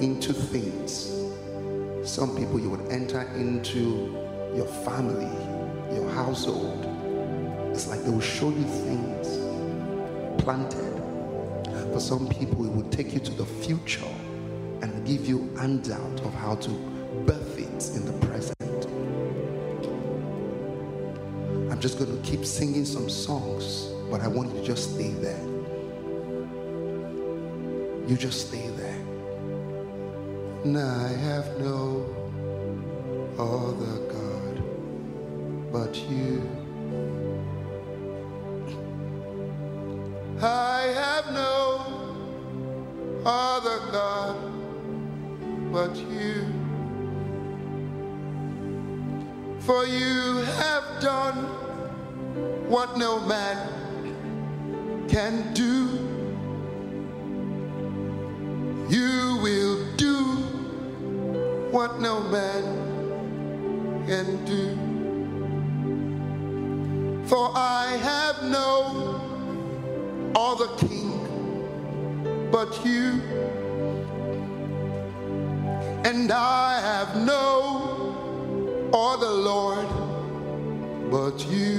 into things. Some people, you would enter into your family, your household. It's like they will show you things planted. For some people, it will take you to the future and give you handout of how to birth it in the present. I'm just going to keep singing some songs, but I want you to just stay there. You just stay there. I have no other God but you. I have no other God but you. For you have done what no man can do. No man can do. For I have no other king but you. And I have no other Lord but you.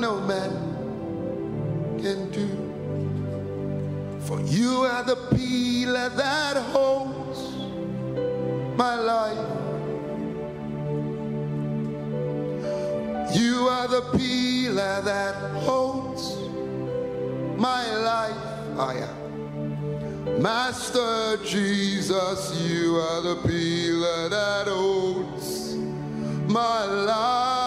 No man can do. For you are the pillar that holds my life. You are the pillar that holds my life. Oh, yeah. Master Jesus, you are the pillar that holds my life.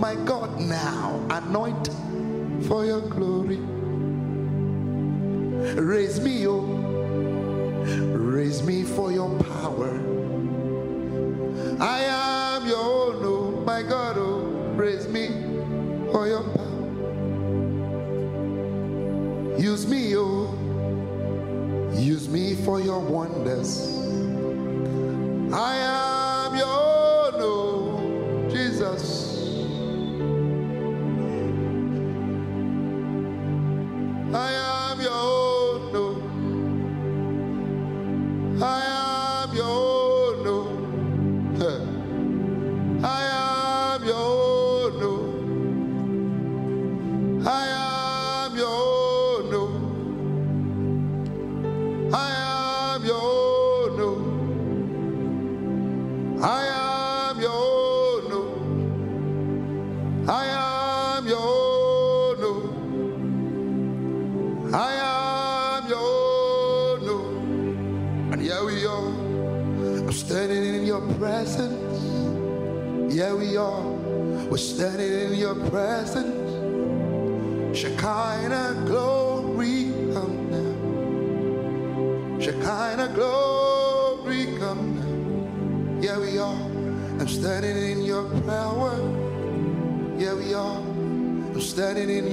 my God now. Anoint for your glory. Raise me, oh. Raise me for your power. I am your own, oh, my God, oh. Raise me for your power. Use me, oh. Use me for your wonders. I am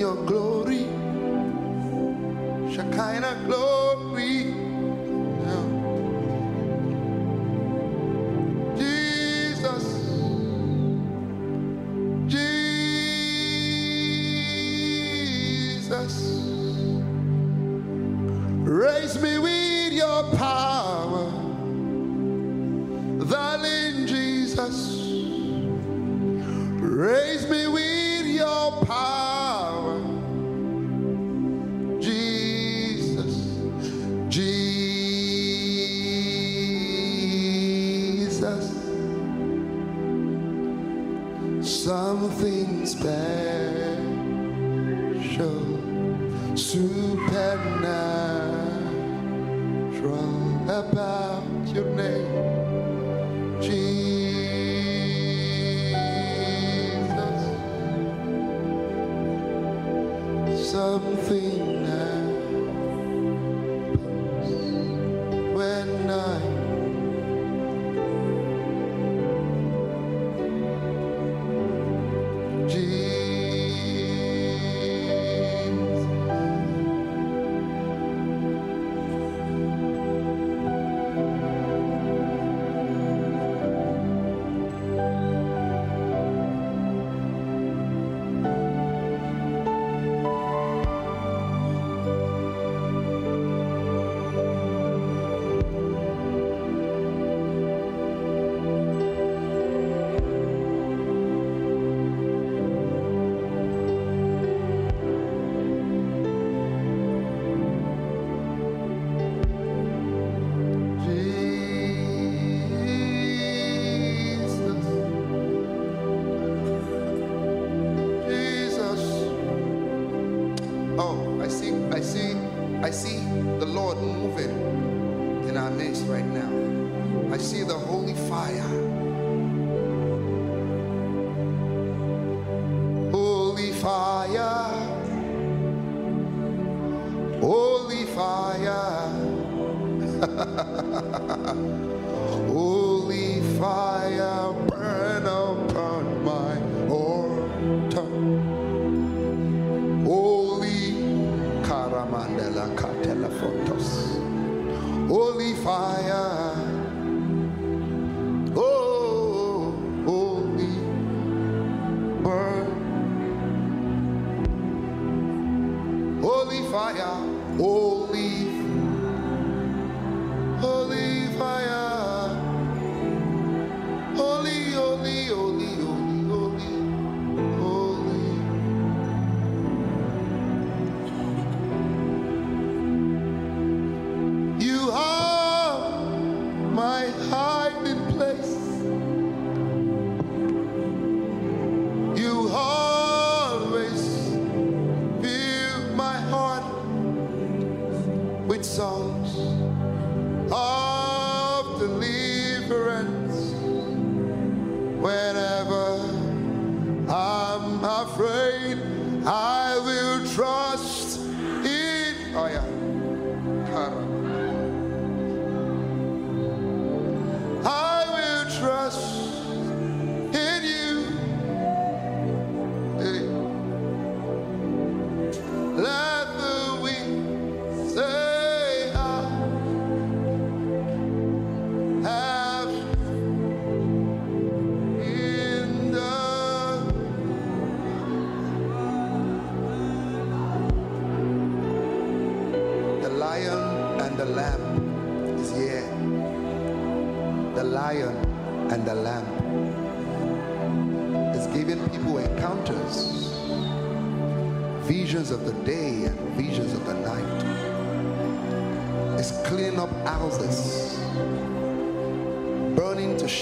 your glory.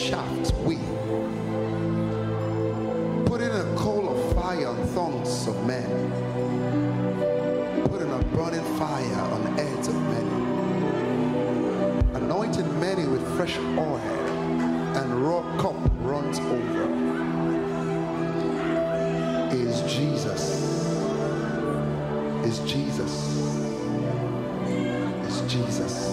shaft way. Put in a coal of fire on thorns of men. Put in a burning fire on heads of men. Anointing many with fresh oil and raw cup runs over. Is Jesus. Is Jesus. Is Jesus.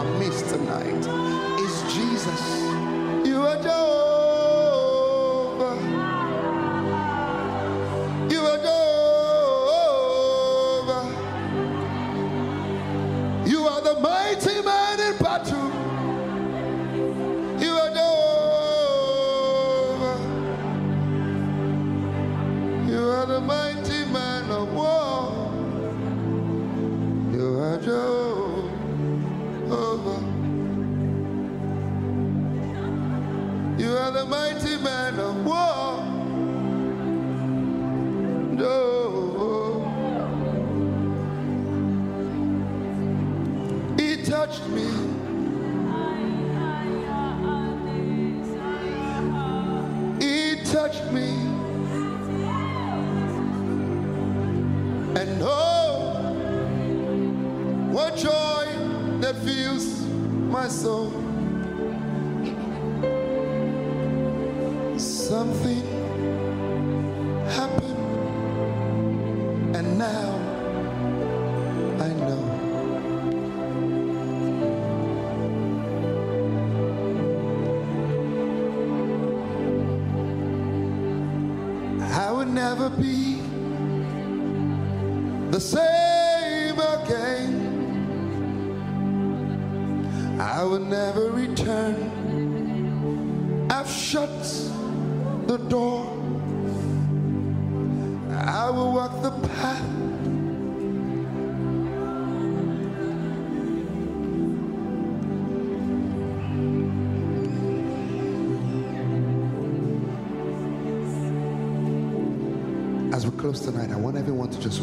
a mí.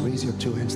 raise your two hands.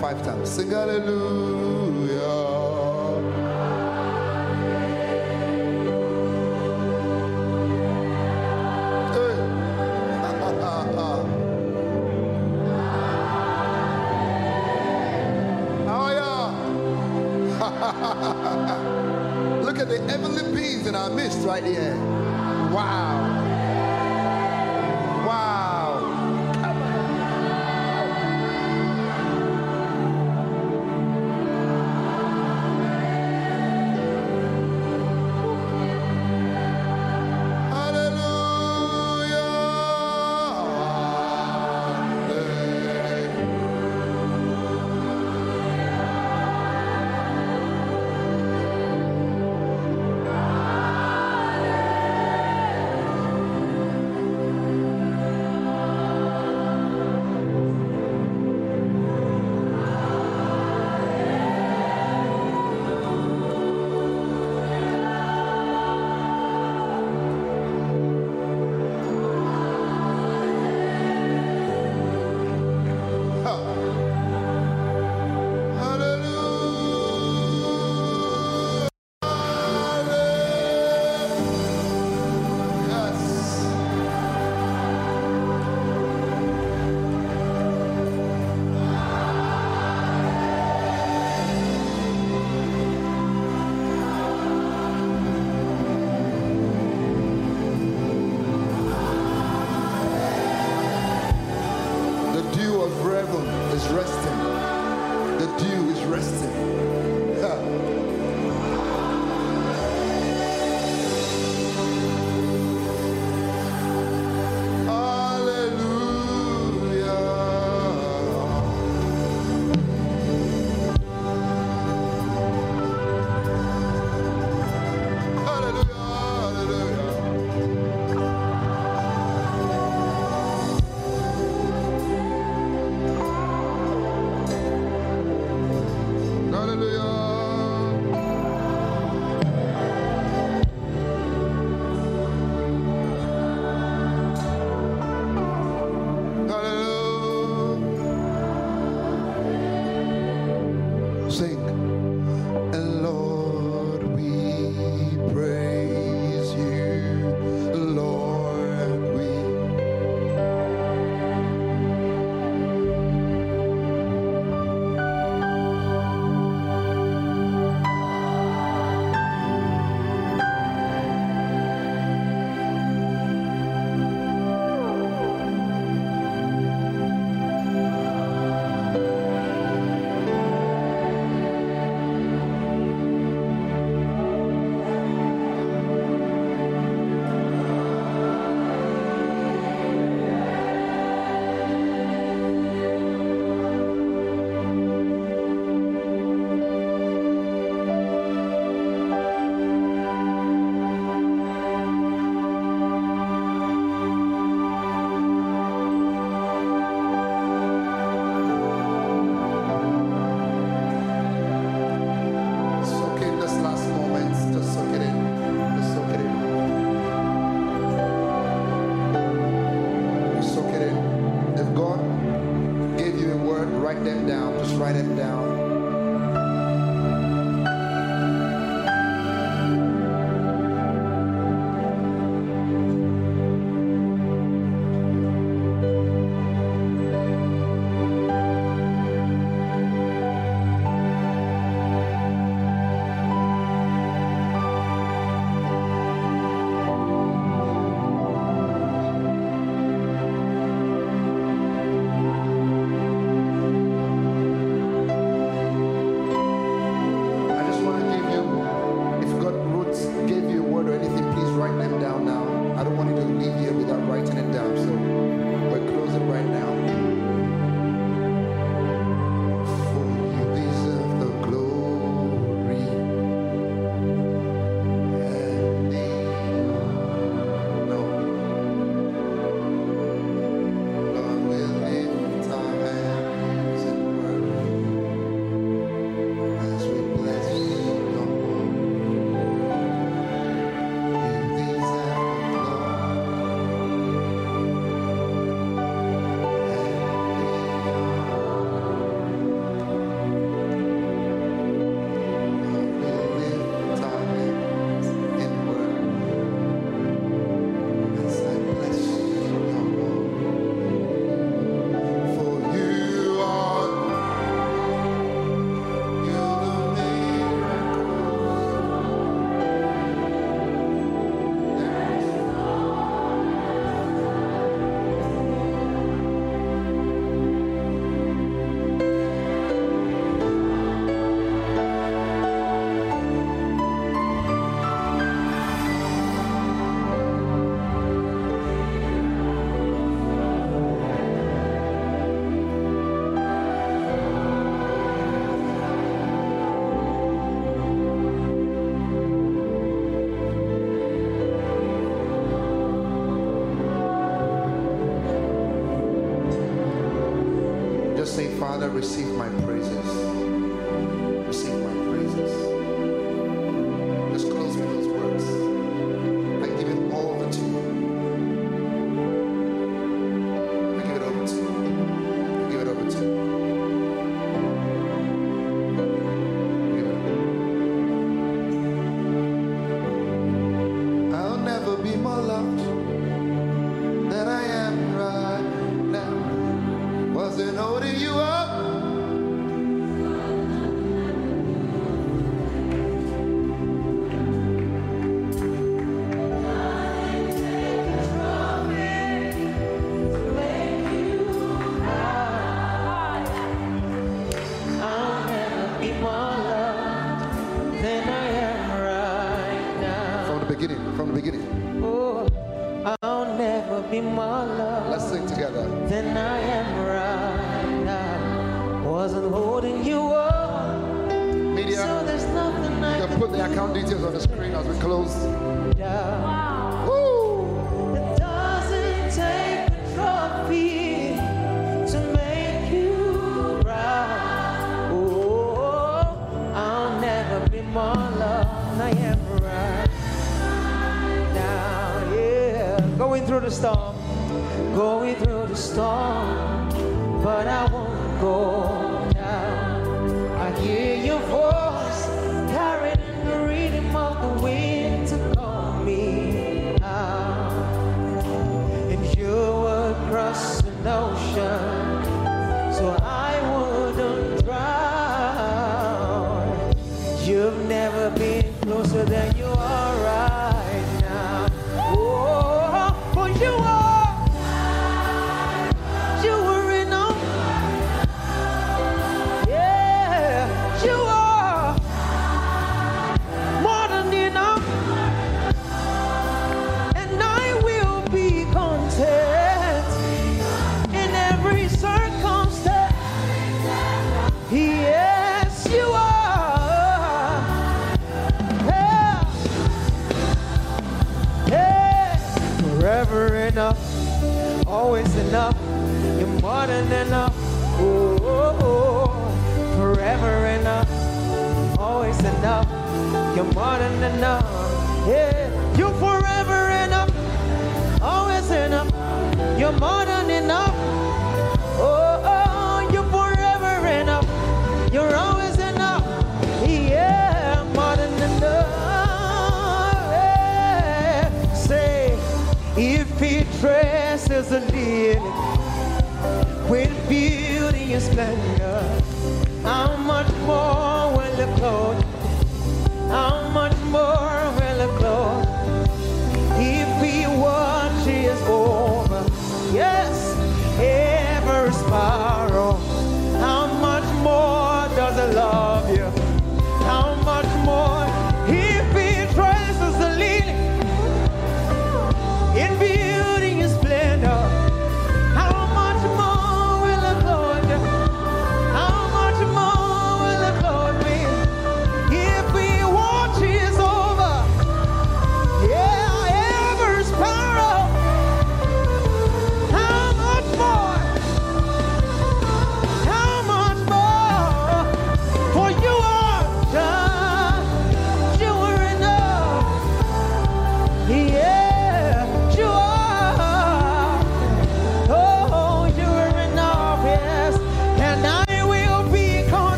five times. Sing hallelujah.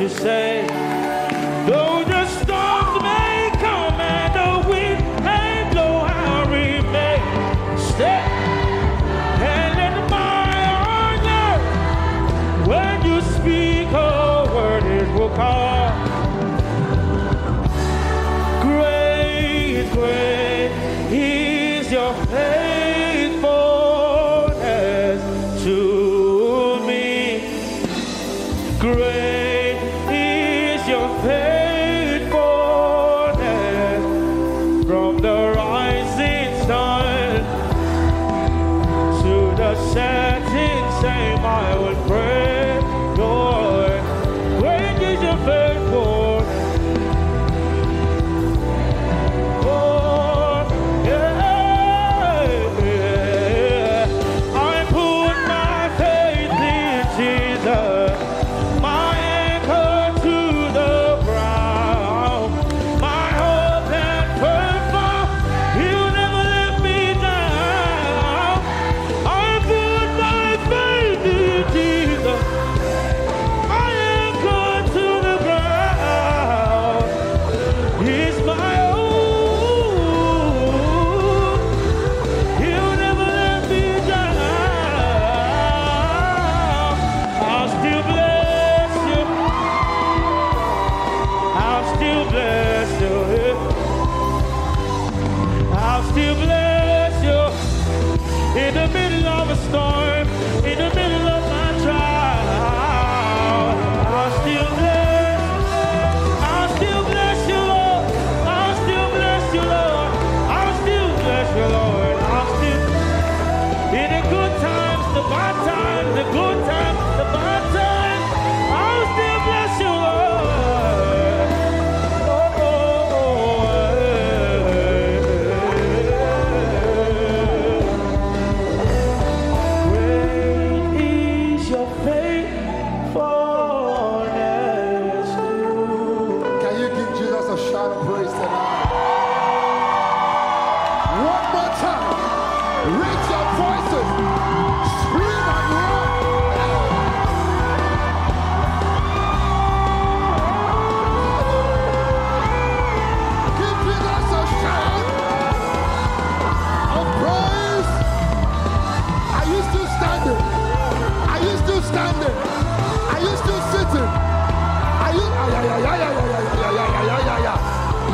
You say.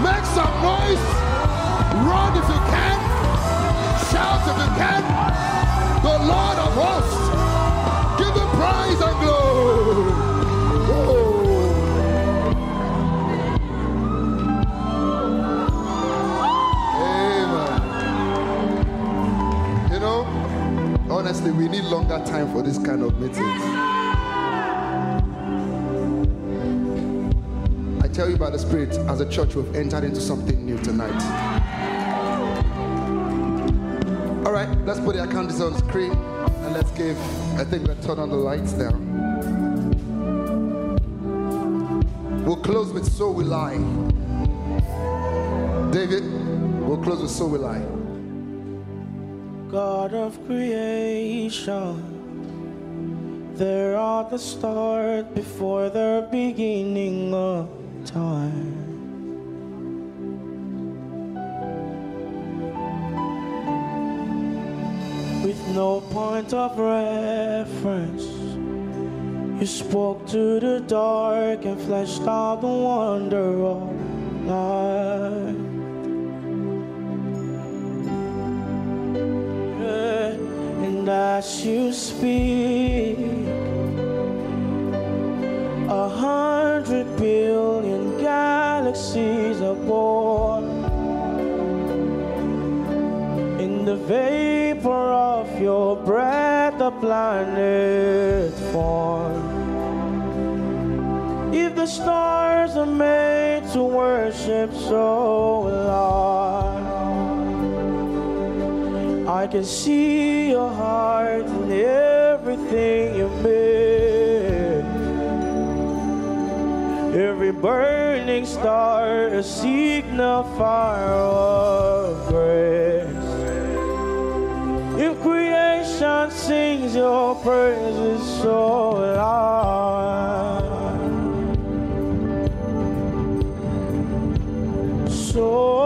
Make some noise. Run if you can. Shout if you can. The Lord of hosts. Give him praise and glory. Oh. Amen. You know, honestly, we need longer time for this kind of meetings. Church, we've entered into something new tonight. All right, let's put the account on screen and let's give, I think let's turn on the lights now. We'll close with So Will I. David, we'll close with So Will I. God of creation, there are the start before the beginning of time. no point of reference. You spoke to the dark and fleshed out the wonder of life. And as you speak, a hundred billion galaxies are born in the vapor of your breath the planets form. If the stars are made to worship so long, I can see your heart in everything you make. Every burning star a signifier of grace. If creation sings your praises so loud, so.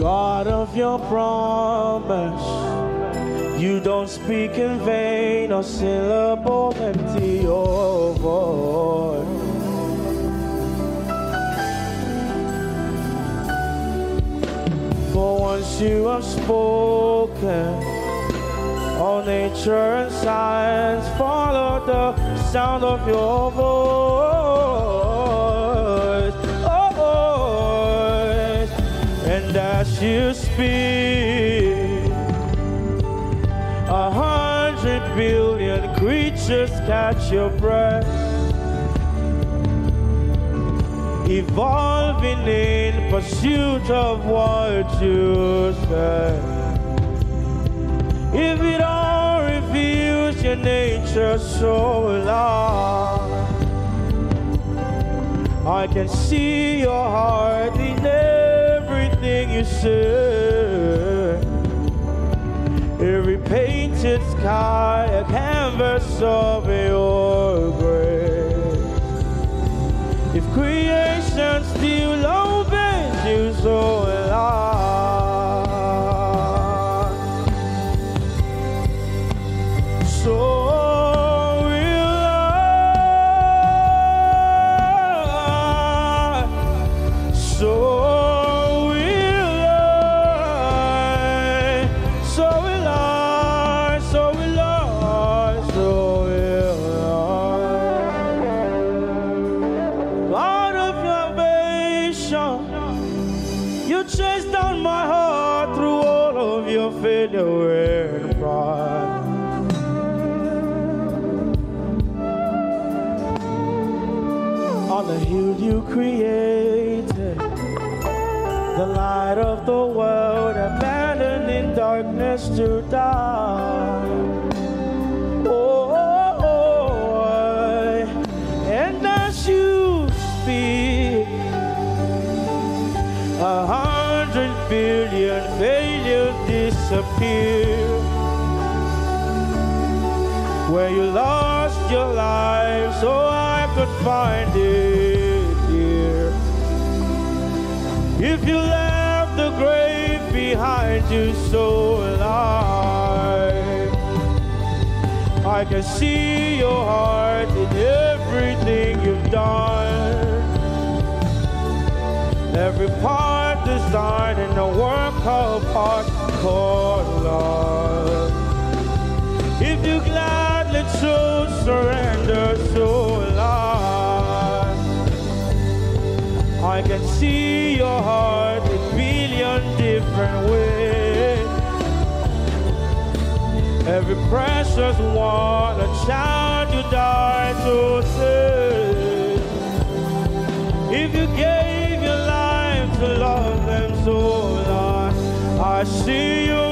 God of your promise, you don't speak in vain or syllable empty your voice. For once you have spoken, all nature and science follow the sound of your voice. Oh, and as you speak, billion creatures catch your breath evolving in pursuit of what you said. If it all reveals your nature so long, I can see your heart in everything you say. Every painted sky, a canvas of your grace. If creation still obeys you so long, your failure and pride. On the hill you created, the light of the world, abandoned in darkness to die. Oh, and as you speak, a hundred billion disappear. Where you lost your life, so I could find it here. If you left the grave behind you so alive, I can see your heart in everything you've done. Every part in a work of called love. If you gladly chose surrender so alive, I can see your heart in billion different ways. Every precious one, a child you died to save. If you gave I see you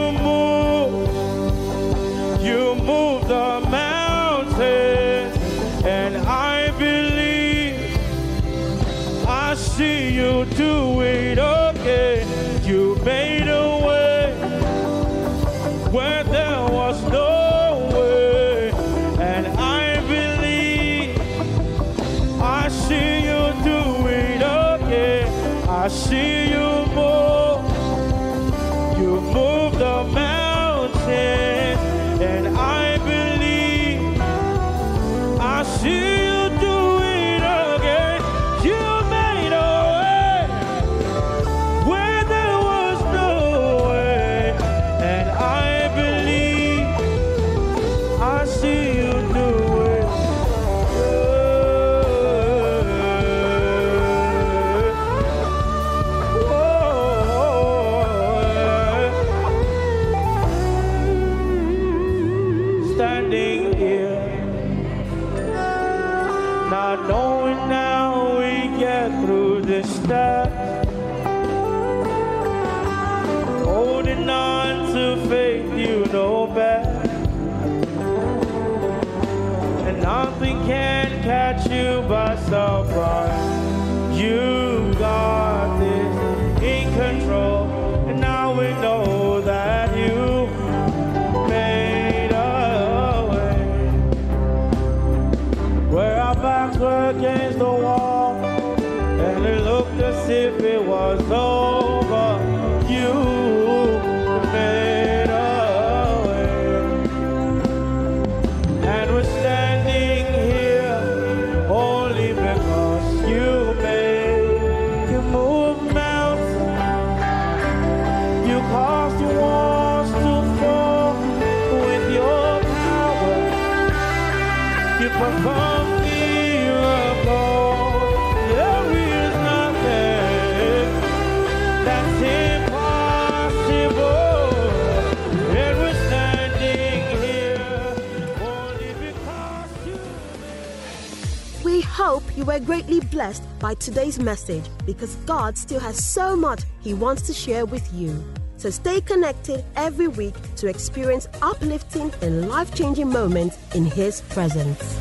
were greatly blessed by today's message because God still has so much He wants to share with you. So stay connected every week to experience uplifting and life changing moments in His presence.